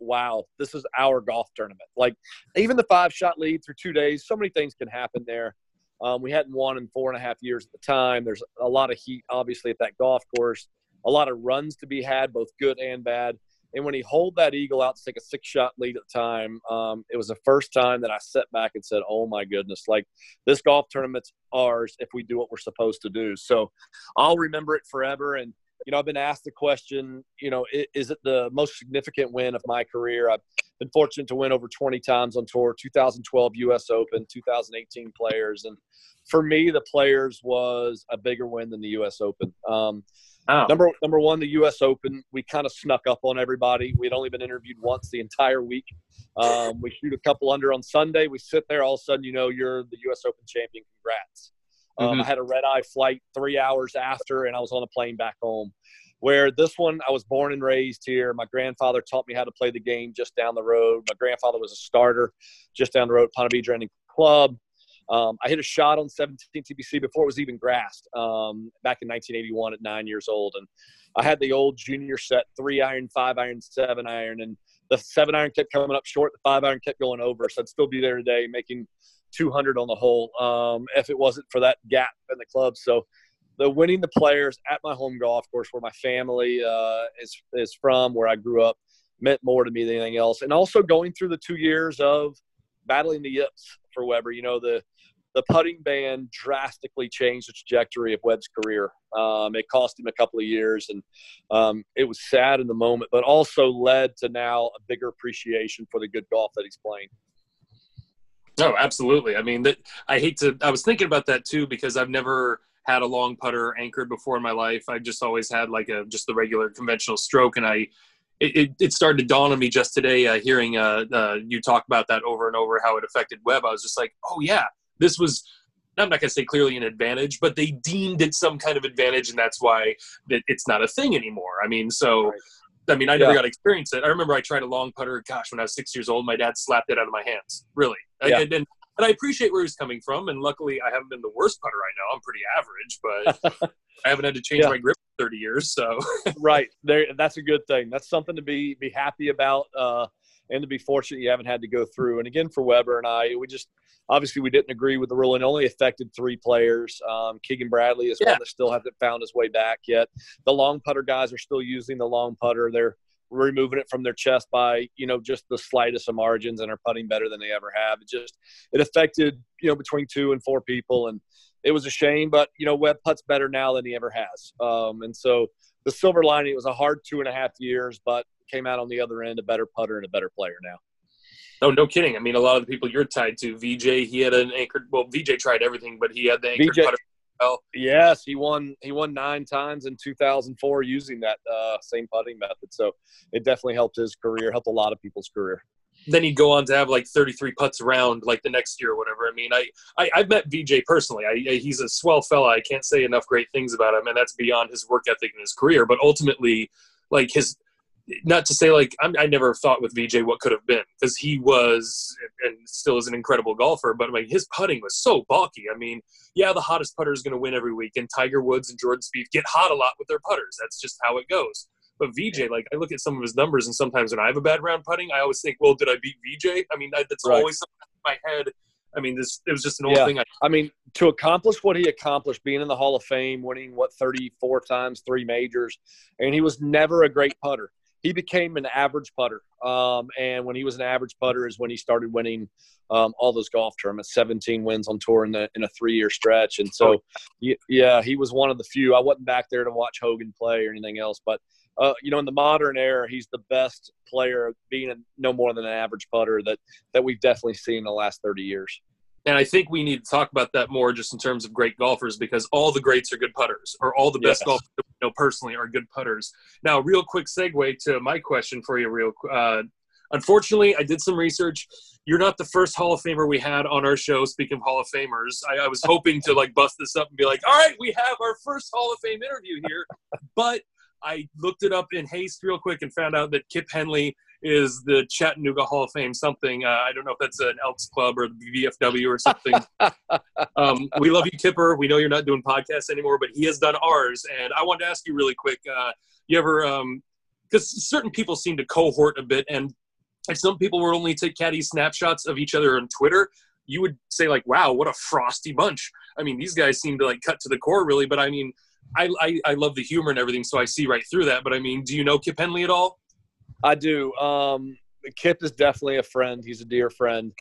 wow, this is our golf tournament. Like even the five shot lead through two days, so many things can happen there. Um, we hadn't won in four and a half years at the time. There's a lot of heat, obviously, at that golf course, a lot of runs to be had, both good and bad. And when he holed that eagle out to take a six shot lead at the time, um, it was the first time that I sat back and said, Oh my goodness, like this golf tournament's ours if we do what we're supposed to do. So I'll remember it forever. And, you know, I've been asked the question, you know, is, it the most significant win of my career? I've been fortunate to win over 20 times on tour 2012 us open 2018 players and for me the players was a bigger win than the us open um, Oh. number number one the us open. We kind of snuck up on everybody. We'd only been interviewed once the entire week. Um, we shoot a couple under on sunday. We sit there all of a sudden you know you're the us open champion. Congrats. Um, i had a red eye flight three hours after and i was on a plane back home. Where this one i was born and raised here. My grandfather taught me how to play the game just down the road. My grandfather was a starter just down the road Ponte Vedra Club um, I hit a shot on 17 TPC before it was even grassed um, back in 1981 at nine years old. And I had the old junior set three iron, five iron, seven iron. And the seven iron kept coming up short, the five iron kept going over. So I'd still be there today making 200 on the hole um, if it wasn't for that gap in the club. So the winning the players at my home golf course where my family uh, is, is from, where I grew up, meant more to me than anything else. And also going through the two years of battling the yips for Weber. You know, the the putting ban drastically changed the trajectory of Webb's career. Um, it cost him a couple of years, and um, it was sad in the moment, but also led to now a bigger appreciation for the good golf that he's playing. No, absolutely. I mean, that I hate to. I was thinking about that too because I've never had a long putter anchored before in my life. I just always had like a just the regular conventional stroke, and I it, it, it started to dawn on me just today uh, hearing uh, uh, you talk about that over and over how it affected Webb. I was just like, oh yeah, this was I'm not going to say clearly an advantage, but they deemed it some kind of advantage, and that's why it's not a thing anymore. I mean, so. Right. I mean, I never yeah. got to experience it. I remember I tried a long putter. Gosh, when I was six years old, my dad slapped it out of my hands. Really, yeah. and, and, and I appreciate where he's coming from. And luckily, I haven't been the worst putter I know. I'm pretty average, but <laughs> I haven't had to change yeah. my grip for 30 years. So <laughs> right there, that's a good thing. That's something to be be happy about, uh, and to be fortunate you haven't had to go through. And again, for Weber and I, we just obviously we didn't agree with the rule and only affected three players. Um, Keegan Bradley is yeah. one that still hasn't found his way back yet. The long putter guys are still using the long putter. They're removing it from their chest by you know just the slightest of margins and are putting better than they ever have. It just it affected you know between two and four people and it was a shame. But you know Webb puts better now than he ever has. Um, and so the silver lining it was a hard two and a half years, but came out on the other end a better putter and a better player now. No, no kidding. I mean, a lot of the people you're tied to, Vijay, he had an anchored. Well, Vijay tried everything, but he had the anchored Vijay, putter. Well. Yes, he won. He won nine times in 2004 using that uh, same putting method. So it definitely helped his career. Helped a lot of people's career. Then he'd go on to have like 33 putts around like the next year or whatever. I mean, I, I I've met Vijay personally. I, I, he's a swell fella. I can't say enough great things about him, and that's beyond his work ethic and his career. But ultimately, like his not to say like I'm, i never thought with Vijay what could have been because he was and still is an incredible golfer, but like his putting was so balky. I mean, yeah, the hottest putter is going to win every week, and Tiger Woods and Jordan Spieth get hot a lot with their putters. That's just how it goes. But Vijay, like I look at some of his numbers, and sometimes when I have a bad round putting, I always think, well, did I beat Vijay? I mean, that's right. always in my head. I mean, this it was just an old yeah. thing. I, I mean, to accomplish what he accomplished, being in the Hall of Fame, winning what 34 times, three majors, and he was never a great putter he became an average putter. Um, and when he was an average putter is when he started winning um, all those golf tournaments, 17 wins on tour in, the, in a three year stretch. And so, yeah, he was one of the few. I wasn't back there to watch Hogan play or anything else, but uh, you know, in the modern era, he's the best player, being a, no more than an average putter that that we've definitely seen in the last 30 years. And I think we need to talk about that more just in terms of great golfers because all the greats are good putters, or all the best yes. golfers know personally are good putters. Now, real quick segue to my question for you, real uh, Unfortunately, I did some research. You're not the first Hall of Famer we had on our show. Speaking of Hall of Famers, I, I was <laughs> hoping to like bust this up and be like, "All right, we have our first Hall of Fame interview here," but I looked it up in haste real quick and found out that Kip Henley is the Chattanooga Hall of Fame something. Uh, I don't know if that's an Elks Club or the VFW or something. <laughs> um, we love you, Kipper. We know you're not doing podcasts anymore, but he has done ours. And I wanted to ask you really quick: uh, you ever? Because um, certain people seem to cohort a bit, and some people will only take caddy snapshots of each other on Twitter. You would say like, "Wow, what a frosty bunch!" I mean, these guys seem to like cut to the core, really. But I mean, I, I, I love the humor and everything, so I see right through that. But I mean, do you know Kip Henley at all? I do. Um, Kip is definitely a friend. He's a dear friend.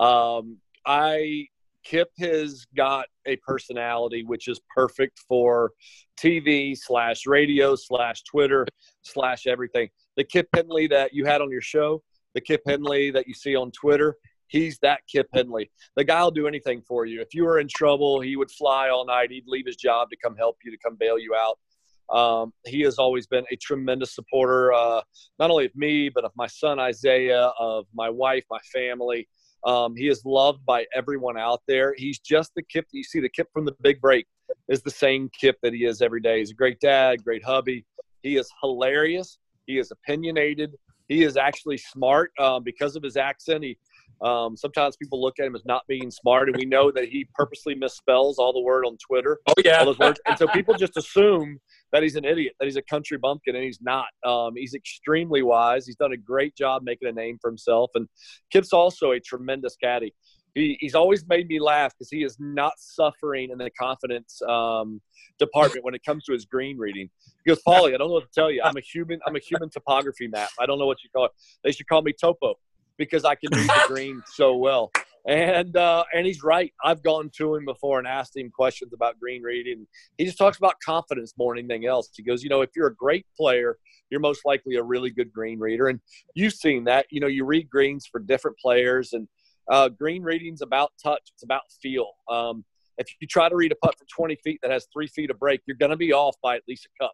Um, I Kip has got a personality which is perfect for TV slash radio slash Twitter slash everything. The Kip Henley that you had on your show, the Kip Henley that you see on Twitter. He's that Kip Henley. The guy will do anything for you. If you were in trouble, he would fly all night. He'd leave his job to come help you, to come bail you out. Um, he has always been a tremendous supporter, uh, not only of me, but of my son Isaiah, of my wife, my family. Um, he is loved by everyone out there. He's just the Kip you see. The Kip from the Big Break is the same Kip that he is every day. He's a great dad, great hubby. He is hilarious. He is opinionated. He is actually smart um, because of his accent. He um, sometimes people look at him as not being smart, and we know that he purposely misspells all the word on Twitter. Oh yeah, all those words, and so people just assume that he's an idiot, that he's a country bumpkin, and he's not. Um, he's extremely wise. He's done a great job making a name for himself, and Kip's also a tremendous caddy. He, he's always made me laugh because he is not suffering in the confidence um, department when it comes to his green reading. He goes, Paulie, I don't know what to tell you. I'm a human. I'm a human topography map. I don't know what you call it. They should call me Topo because I can read the <laughs> green so well. And uh, and he's right. I've gone to him before and asked him questions about green reading. He just talks about confidence more than anything else. He goes, you know, if you're a great player, you're most likely a really good green reader. And you've seen that. You know, you read greens for different players, and uh, green reading's about touch. It's about feel. Um, if you try to read a putt from 20 feet that has three feet of break, you're going to be off by at least a cup.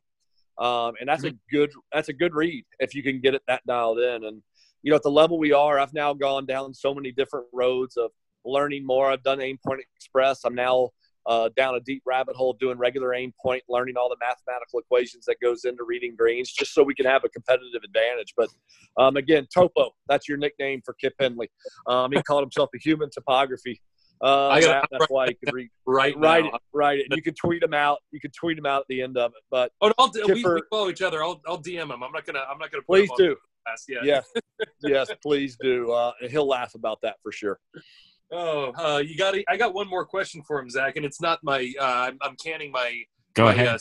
Um, and that's a good that's a good read if you can get it that dialed in. And you know, at the level we are, I've now gone down so many different roads of learning more. I've done Aim Point Express. I'm now uh, down a deep rabbit hole doing regular aim point, learning all the mathematical equations that goes into reading greens, just so we can have a competitive advantage. But um, again, Topo, that's your nickname for Kip Henley. Um, he called himself a human topography. Uh, I gotta- that's why he could read. right Write it, write it. You can tweet him out. You can tweet him out at the end of it. But Oh, no, I'll, we, Kipper- we follow each other. I'll, I'll DM him. I'm not gonna. I'm not gonna. Put please do. blast yet. <laughs> Yes, yes, please do. Uh, he'll laugh about that for sure. Oh, uh, you got. I got one more question for him, Zach, and it's not my. Uh, I'm, I'm canning my Go my, ahead. uh,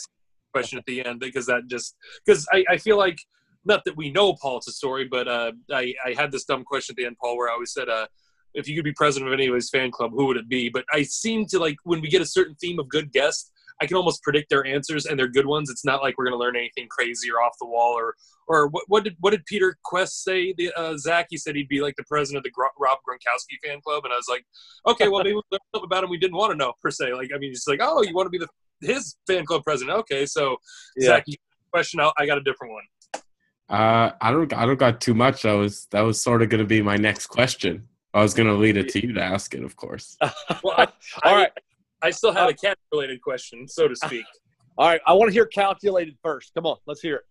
question at the end because that just because I, I feel like not that we know Paul story, but uh, I I had this dumb question at the end, Paul, where I always said, uh, if you could be president of any of his fan club, who would it be? But I seem to like when we get a certain theme of good guests, I can almost predict their answers and they're good ones. It's not like we're going to learn anything crazy or off the wall or or what, what did what did Peter Quest say? The uh, Zach he said he'd be like the president of the Gro- Rob Gronkowski fan club, and I was like, okay, well maybe we learned something about him we didn't want to know per se. Like I mean, it's like oh, you want to be the his fan club president? Okay, so Yeah. Zach, question out. I got a different one. Uh, I don't. I don't got too much. That was that was sort of going to be my next question. I was going to lead it to you to ask it, of course. <laughs> Well, I, All I, right. I still had a uh, cat related question, so to speak. <laughs> All right. I want to hear calculated first. Come on, let's hear it.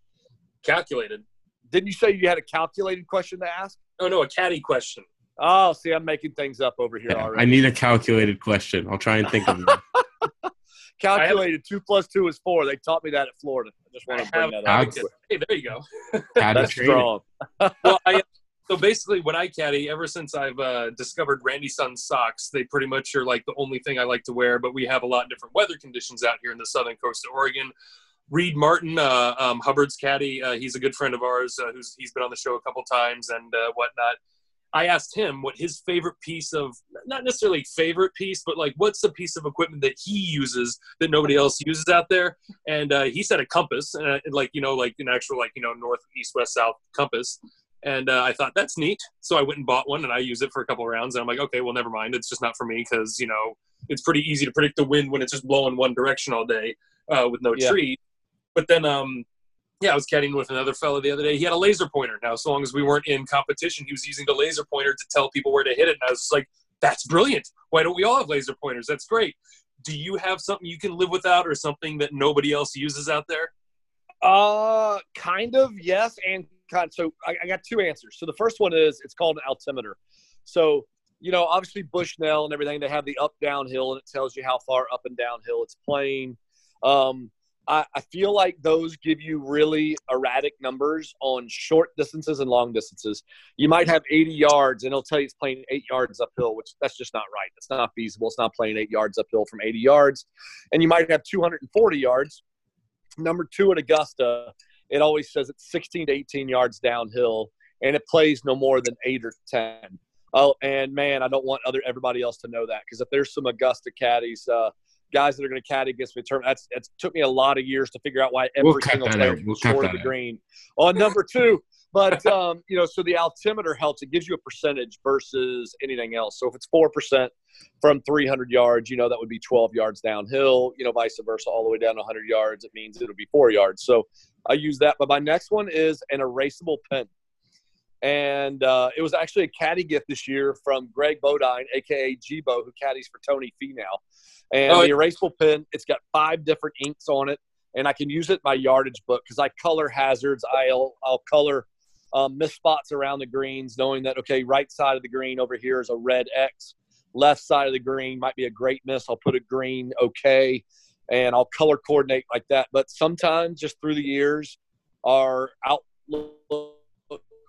Calculated. Didn't you say you had a calculated question to ask? Oh no, a catty question. Oh, see, I'm making things up over here Yeah, already. I need a calculated question. I'll try and think of one. <laughs> calculated two plus two is four. They taught me that at Florida. I just want I to bring have- that I up. have- Hey, there you go. That's strong. well, I, so basically, when I caddy, ever since I've uh, discovered Randy Sun socks, they pretty much are like the only thing I like to wear. But we have a lot of different weather conditions out here in the southern coast of Oregon. Reed Martin, uh, um, Hubbard's caddy, uh, he's a good friend of ours. Uh, who's he's been on the show a couple times and uh, whatnot. I asked him what his favorite piece of, not necessarily favorite piece, but like what's the piece of equipment that he uses that nobody else uses out there? And uh, he said a compass, and like you know, like an actual like you know north, east, west, south compass. And uh, I thought that's neat, so I went and bought one, and I use it for a couple of rounds. And I'm like, okay, well, never mind. It's just not for me because you know it's pretty easy to predict the wind when it's just blowing one direction all day uh, with no Yeah. tree. But then, um, yeah, I was caddying with another fellow the other day. He had a laser pointer. Now, so long as we weren't in competition, he was using the laser pointer to tell people where to hit it. And I was just like, that's brilliant. Why don't we all have laser pointers? That's great. Do you have something you can live without or something that nobody else uses out there? Uh, kind of, yes, and So I, I got two answers. So the first one is it's called an altimeter. So you know, obviously Bushnell and everything, they have the up downhill, and it tells you how far up and downhill it's playing. Um, I, I feel like those give you really erratic numbers on short distances and long distances. You might have 80 yards, and it'll tell you it's playing eight yards uphill, which that's just not right. It's not feasible. It's not playing eight yards uphill from 80 yards. And you might have 240 yards. Number two at Augusta, it always says it's 16 to 18 yards downhill, and it plays no more than eight or 10. Oh, and man, I don't want other everybody else to know that because if there's some Augusta caddies, uh, guys that are going to caddy against me, term that's it took me a lot of years to figure out why every We'll single player. We'll short of the out. green. On number two, but <laughs> um, you know, so the altimeter helps. It gives you a percentage versus anything else. So if it's four percent from 300 yards, you know that would be 12 yards downhill. You know, vice versa, all the way down 100 yards, it means it'll be four yards. So I use that. But my next one is an erasable pen, and uh, it was actually a caddy gift this year from Greg Bodine, aka Gbo, who caddies for Tony Finau. And Oh, the erasable pen, it's got five different inks on it, and I can use it my yardage book because I color hazards. I'll I'll color um, miss spots around the greens, knowing that okay, right side of the green over here is a red X, left side of the green might be a great miss. I'll put a green okay, and I'll color coordinate like that. But sometimes, just through the years, our outlook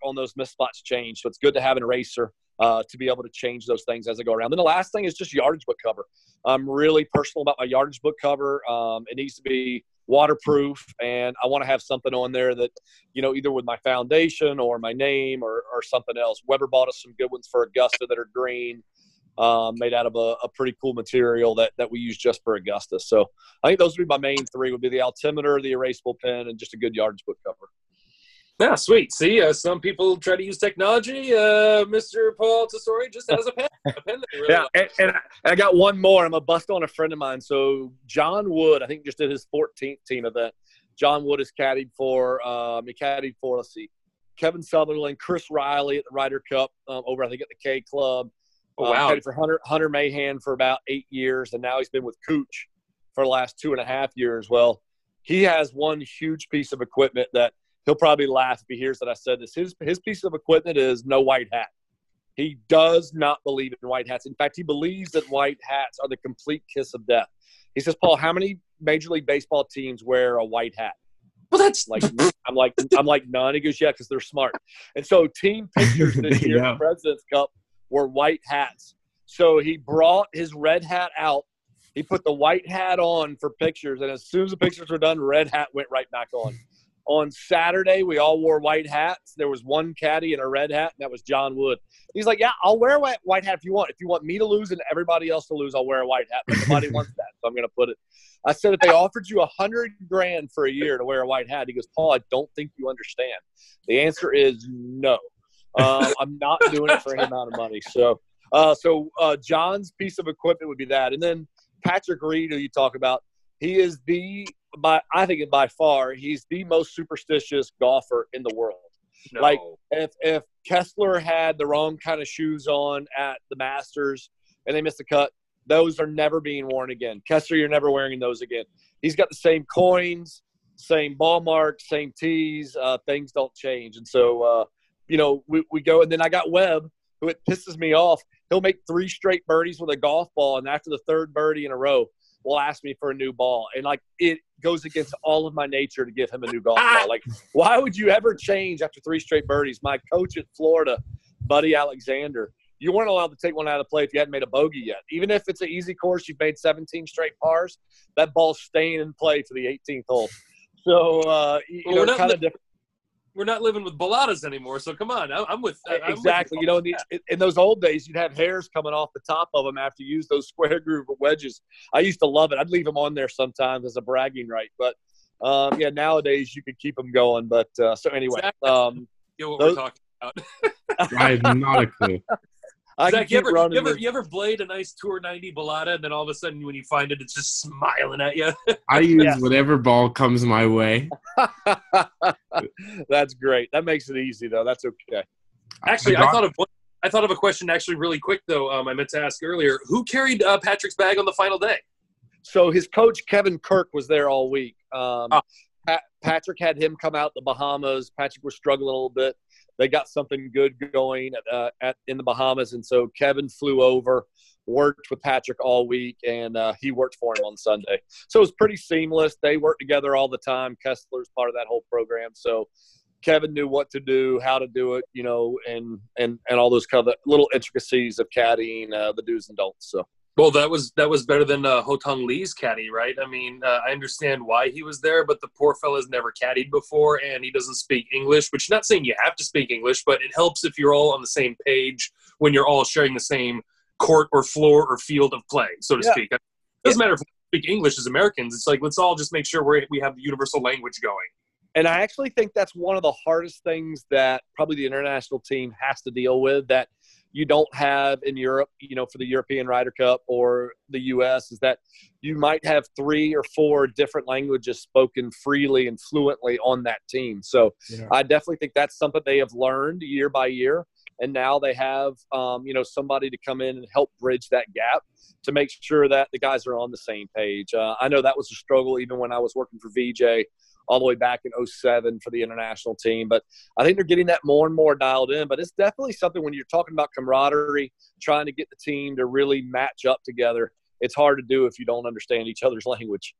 on those miss spots change. So it's good to have an eraser uh, to be able to change those things as I go around. Then the last thing is just yardage book cover. I'm really personal about my yardage book cover. Um, it needs to be waterproof, and I want to have something on there that, you know, either with my foundation or my name or, or something else. Weber bought us some good ones for Augusta that are green, um, made out of a, a pretty cool material that, that we use just for Augusta. So I think those would be my main three: would be the altimeter, the erasable pen, and just a good yardage book cover. Yeah, sweet. See, uh, some people try to use technology. Uh, Mr. Paul Tesori just has a pen. A pen that really Yeah, and, and I got one more. I'm a bust on a friend of mine. So John Wood, I think, just did his 14th team event. John Wood is caddied for. Um, he caddied for. Let's see, Kevin Sutherland, Chris Riley at the Ryder Cup um, over, I think, at the K Club. Oh, Um, wow. caddied for Hunter Hunter Mahan for about eight years, and now he's been with Cooch for the last two and a half years. Well, he has one huge piece of equipment that he'll probably laugh if he hears that I said this. His his piece of equipment is no white hat. He does not believe in white hats. In fact, he believes that white hats are the complete kiss of death. He says, "Paul, how many Major League Baseball teams wear a white hat?" well, that's Like I'm like I'm like none. He goes, yeah, because they're smart. And so team pictures <laughs> this year, Yeah. the President's Cup, were white hats. So he brought his red hat out. He put the white hat on for pictures, and as soon as the pictures were done, red hat went right back on. On Saturday, we all wore white hats. There was one caddy in a red hat, and that was John Wood. He's like, "Yeah, I'll wear a white, white hat if you want. If you want me to lose and everybody else to lose, I'll wear a white hat. But nobody <laughs> wants that, so I'm going to put it." I said, "If they offered you a hundred grand for a year to wear a white hat," he goes, "Paul, I don't think you understand. The answer is no. Um, <laughs> I'm not doing it for any amount of money." So, uh, so uh, John's piece of equipment would be that, and then Patrick Reed, who you talk about, he is the by I think by far he's the most superstitious golfer in the world. no. like- If if Kessler had the wrong kind of shoes on at the Masters and they missed the cut, those are never being worn again. Kessler, you're never wearing those again. He's got the same coins, same ball marks, same tees. Uh, things don't change, and so uh, you know we, we go. And then I got Webb, who it pisses me off. He'll make three straight birdies with a golf ball, and after the third birdie in a row, will ask me for a new ball, and like it goes against all of my nature to give him a new golf ball. Like, why would you ever change after three straight birdies? My coach at Florida, Buddy Alexander, you weren't allowed to take one out of play if you hadn't made a bogey yet. Even if it's an easy course, you've made 17 straight pars, that ball's staying in play for the 18th hole. So, uh, you Well, know, kind of different. We're not living with balatas anymore, so come on. I, I'm with I- I'm with exactly. You know, in, the, in those old days, you'd have hairs coming off the top of them after you use those <laughs> square groove wedges. I used to love it. I'd leave them on there sometimes as a bragging right. But um, yeah, nowadays you could keep them going. But uh, so anyway, Exactly. um, You know what those- we're talking about. <laughs> <laughs> I have not a clue. I Zach, you ever, running. you, ever, you ever played a nice Tour 90 balata, and then all of a sudden when you find it, it's just smiling at you? <laughs> I use Yes. whatever ball comes my way. <laughs> That's great. That makes it easy, though. That's okay. Actually, I I, thought of one. I thought of a question actually really quick though. Um, I meant to ask earlier. Who carried uh, Patrick's bag on the final day? So his coach Kevin Kirk was there all week. Um, Ah. Pat, Patrick had him come out the Bahamas. Patrick was struggling a little bit. They got something good going at, uh, at in the Bahamas, and so Kevin flew over, worked with Patrick all week, and uh, he worked for him on Sunday. So it was pretty seamless. They worked together all the time. Kessler's part of that whole program, so Kevin knew what to do, how to do it, you know, and and and all those kind of little intricacies of caddying, uh, the do's and don'ts. So. Well, that was that was better than uh, Haotong Li's caddy, right? I mean, uh, I understand why he was there, but the poor fella's never caddied before, and he doesn't speak English. Which, not saying you have to speak English, but it helps if you're all on the same page when you're all sharing the same court or floor or field of play, so to Yeah. speak. It doesn't matter if we speak English as Americans. It's like let's all just make sure we we have the universal language going. And I actually think that's one of the hardest things that probably the international team has to deal with that you don't have in Europe, you know, for the European Ryder Cup or the US is that you might have three or four different languages spoken freely and fluently on that team. So yeah. I definitely think that's something they have learned year by year. And now they have, um, you know, somebody to come in and help bridge that gap to make sure that the guys are on the same page. Uh, I know that was a struggle even when I was working for Vijay all the way back in 07 for the international team. But I think they're getting that more and more dialed in. But it's definitely something when you're talking about camaraderie, trying to get the team to really match up together. It's hard to do if you don't understand each other's <laughs> language.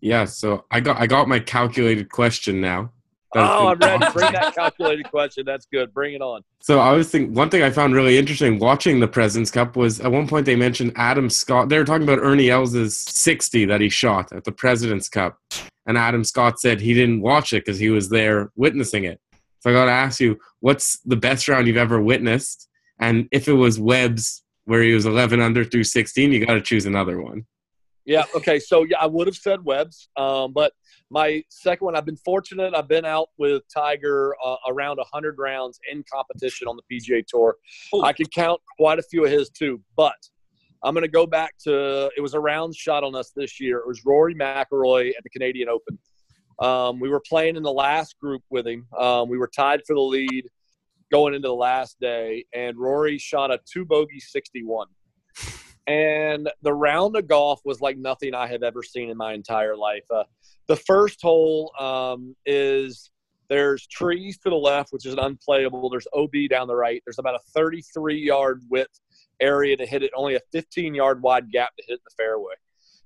Yeah, so I got I got my calculated question now. oh, I'm ready. Bring that calculated question. That's good. Bring it on. So I was thinking one thing I found really interesting watching the Presidents Cup was at one point they mentioned Adam Scott. They were talking about Ernie Els' 60 that he shot at the Presidents Cup, and Adam Scott said he didn't watch it because he was there witnessing it. So I got to ask you, what's the best round you've ever witnessed? And if it was Webb's, where he was 11 under through 16, you got to choose another one. Yeah. Okay. So yeah, I would have said Webb's, um, but my second one, I've been fortunate. I've been out with Tiger uh, around 100 rounds in competition on the PGA Tour. Ooh. I can count quite a few of his too, but I'm going to go back to it was a round shot on us this year. It was Rory McIlroy at the Canadian Open. Um, we were playing in the last group with him. Um, we were tied for the lead going into the last day, and Rory shot a two bogey 61. And the round of golf was like nothing I have ever seen in my entire life. Uh, the first hole um, is there's trees to the left, which is an unplayable. There's OB down the right. There's about a 33 yard width area to hit it, only a 15 yard wide gap to hit the fairway.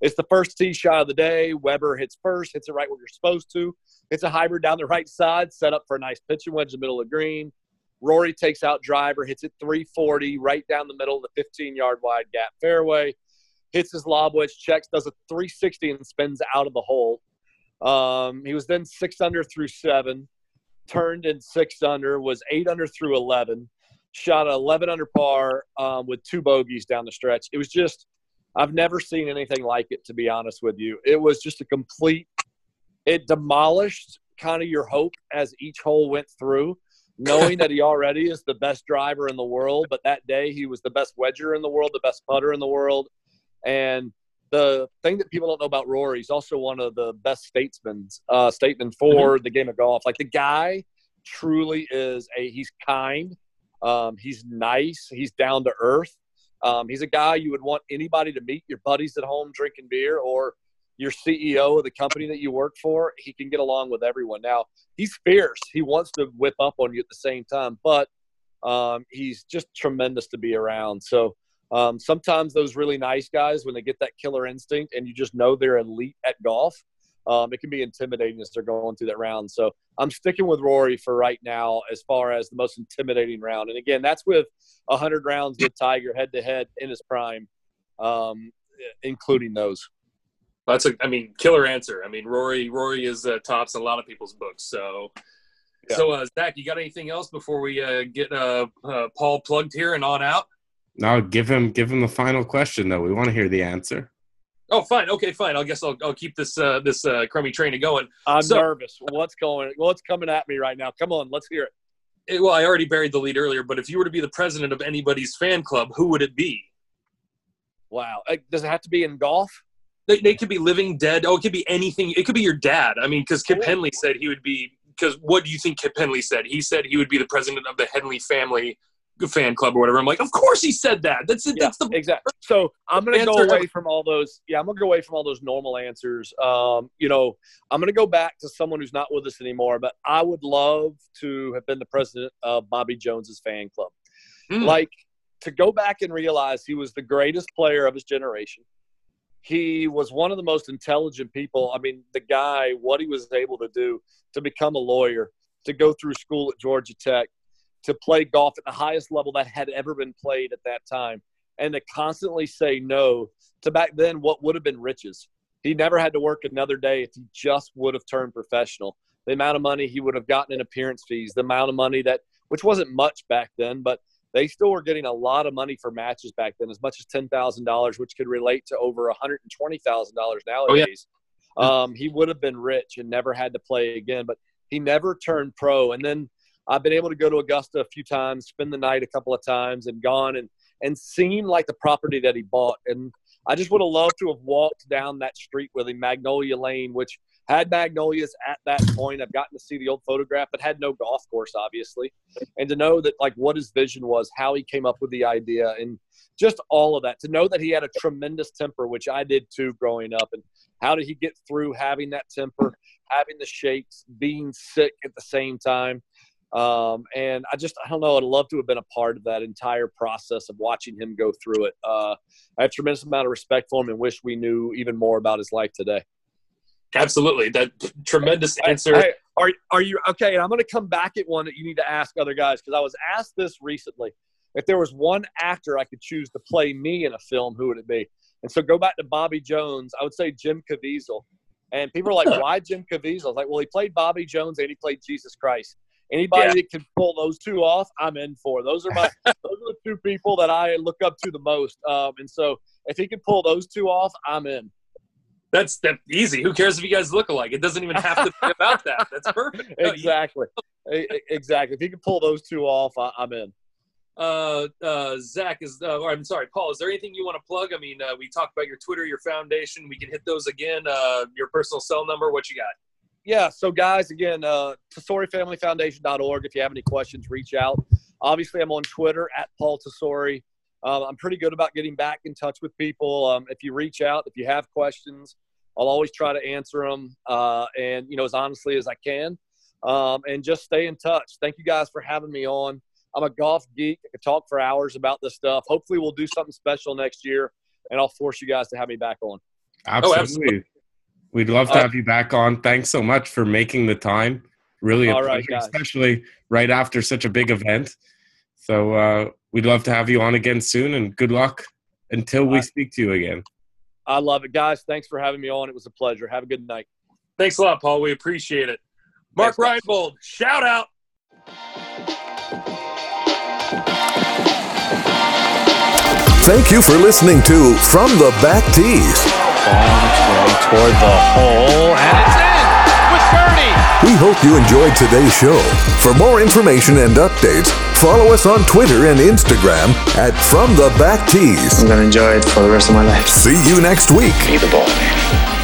It's the first tee shot of the day. Weber hits first, hits it right where you're supposed to. It's a hybrid down the right side, set up for a nice pitching wedge in the middle of the green. Rory takes out driver, hits it 340 right down the middle of the 15 yard wide gap fairway. Hits his lob wedge, checks, does a 360 and spins out of the hole. Um, he was then six under through seven, turned in six under, was eight under through 11 shot 11 under par um, with two bogeys down the stretch. It was just, I've never seen anything like it, to be honest with you. It was just a complete, it demolished kind of your hope as each hole went through, knowing that he <laughs> already is the best driver in the world. But that day, he was the best wedger in the world, the best putter in the world. And the thing that people don't know about Rory, he's also one of the best statesmen, uh, statesmen for mm-hmm. the game of golf. Like the guy truly is a, he's kind um, he's nice. He's down to earth. Um, he's a guy you would want anybody to meet. Your buddies at home drinking beer, or your CEO of the company that you work for. He can get along with everyone. Now he's fierce. He wants to whip up on you at the same time, but um, he's just tremendous to be around. So um, sometimes those really nice guys, when they get that killer instinct, and you just know they're elite at golf, um, it can be intimidating as they're going through that round. So I'm sticking with Rory for right now as far as the most intimidating round. And again, that's with 100 rounds with Tiger head to head in his prime, um, including those. That's a, I mean, killer answer. I mean, Rory, Rory is uh, tops a lot of people's books. So, yeah. so uh, Zach, you got anything else before we uh, get uh, uh, Paul plugged here and on out? No, give him give him the final question though. We want to hear the answer. Oh, fine. Okay, fine. I guess I'll, I'll keep this uh, this uh, crummy train going. I'm so, nervous. What's going? What's coming at me right now? Come on, let's hear it. it. Well, I already buried the lead earlier, but if you were to be the president of anybody's fan club, who would it be? Wow. Uh, does it have to be in golf? They, they could be living, dead. Oh, it could be anything. It could be your dad. I mean, because Kip oh. Henley said he would be. Because what do you think Kip Henley said? He said he would be the president of the Henley family fan club or whatever. I'm like, of course he said that. That's it. Yeah, that's the exactly. So I'm gonna go away from all those. Yeah, I'm gonna go away from all those normal answers. Um, you know, I'm gonna go back to someone who's not with us anymore. But I would love to have been the president of Bobby Jones's fan club. Mm. Like to go back and realize he was the greatest player of his generation. He was one of the most intelligent people. I mean, the guy, what he was able to do to become a lawyer, to go through school at Georgia Tech, to play golf at the highest level that had ever been played at that time and to constantly say no to back then what would have been riches. He never had to work another day if he just would have turned professional. The amount of money he would have gotten in appearance fees, the amount of money that, which wasn't much back then, but they still were getting a lot of money for matches back then, as much as $10,000, which could relate to over $120,000 nowadays. Oh, yeah. um, he would have been rich and never had to play again. But he never turned pro. And then I've been able to go to Augusta a few times, spend the night a couple of times, and gone and and seen like the property that he bought. And I just would have loved to have walked down that street with him, Magnolia Lane, which had magnolias at that point. I've gotten to see the old photograph, but had no golf course, obviously. And to know that, like, what his vision was, how he came up with the idea, and just all of that. To know that he had a tremendous temper, which I did too growing up, and how did he get through having that temper, having the shakes, being sick at the same time. Um, and I just, I don't know, I'd love to have been a part of that entire process of watching him go through it. Uh, I have tremendous amount of respect for him and wish we knew even more about his life today. Absolutely, that tremendous answer. I, I, are are you okay? And I'm going to come back at one that you need to ask other guys because I was asked this recently. If there was one actor I could choose to play me in a film, who would it be? And so go back to Bobby Jones. I would say Jim Caviezel. And people are like, why Jim Caviezel? I was like, well, he played Bobby Jones and he played Jesus Christ. Anybody yeah. that can pull those two off, I'm in for. Those are my <laughs> those are the two people that I look up to the most. Um, and so if he can pull those two off, I'm in. That's that easy. Who cares if you guys look alike? It doesn't even have to be about <laughs> that. That's perfect. exactly. exactly. If you can pull those two off, I, am in. Uh, uh, Zach is. Uh, or I'm sorry, Paul. Is there anything you want to plug? I mean, uh, we talked about your Twitter, your foundation. We can hit those again. Uh, your personal cell number. What you got? Yeah. So, guys, again, uh, TesoriFamilyFoundation.org. If you have any questions, reach out. Obviously, I'm on Twitter at Paul Tesori. Um, I'm pretty good about getting back in touch with people. Um, if you reach out, if you have questions, I'll always try to answer them uh, and, you know, as honestly as I can. Um, and just stay in touch. Thank you guys for having me on. I'm a golf geek. I could talk for hours about this stuff. Hopefully, we'll do something special next year, and I'll force you guys to have me back on. Absolutely. Oh, absolutely. We'd love to uh, have you back on. Thanks so much for making the time. Really, a pleasure, right, especially right after such a big event. So uh, we'd love to have you on again soon, and good luck until we speak to you again. I love it, guys. Thanks for having me on. It was a pleasure. Have a good night. Thanks a lot, Paul. We appreciate it. Mark Thanks, Reinbold, shout out. Thank you for listening to From the Back Tees. On toward the hole, and it's in with birdie. We hope you enjoyed today's show. For more information and updates, follow us on Twitter and Instagram at From the Back Tees. I'm gonna enjoy it for the rest of my life. See you next week. Be the ball man.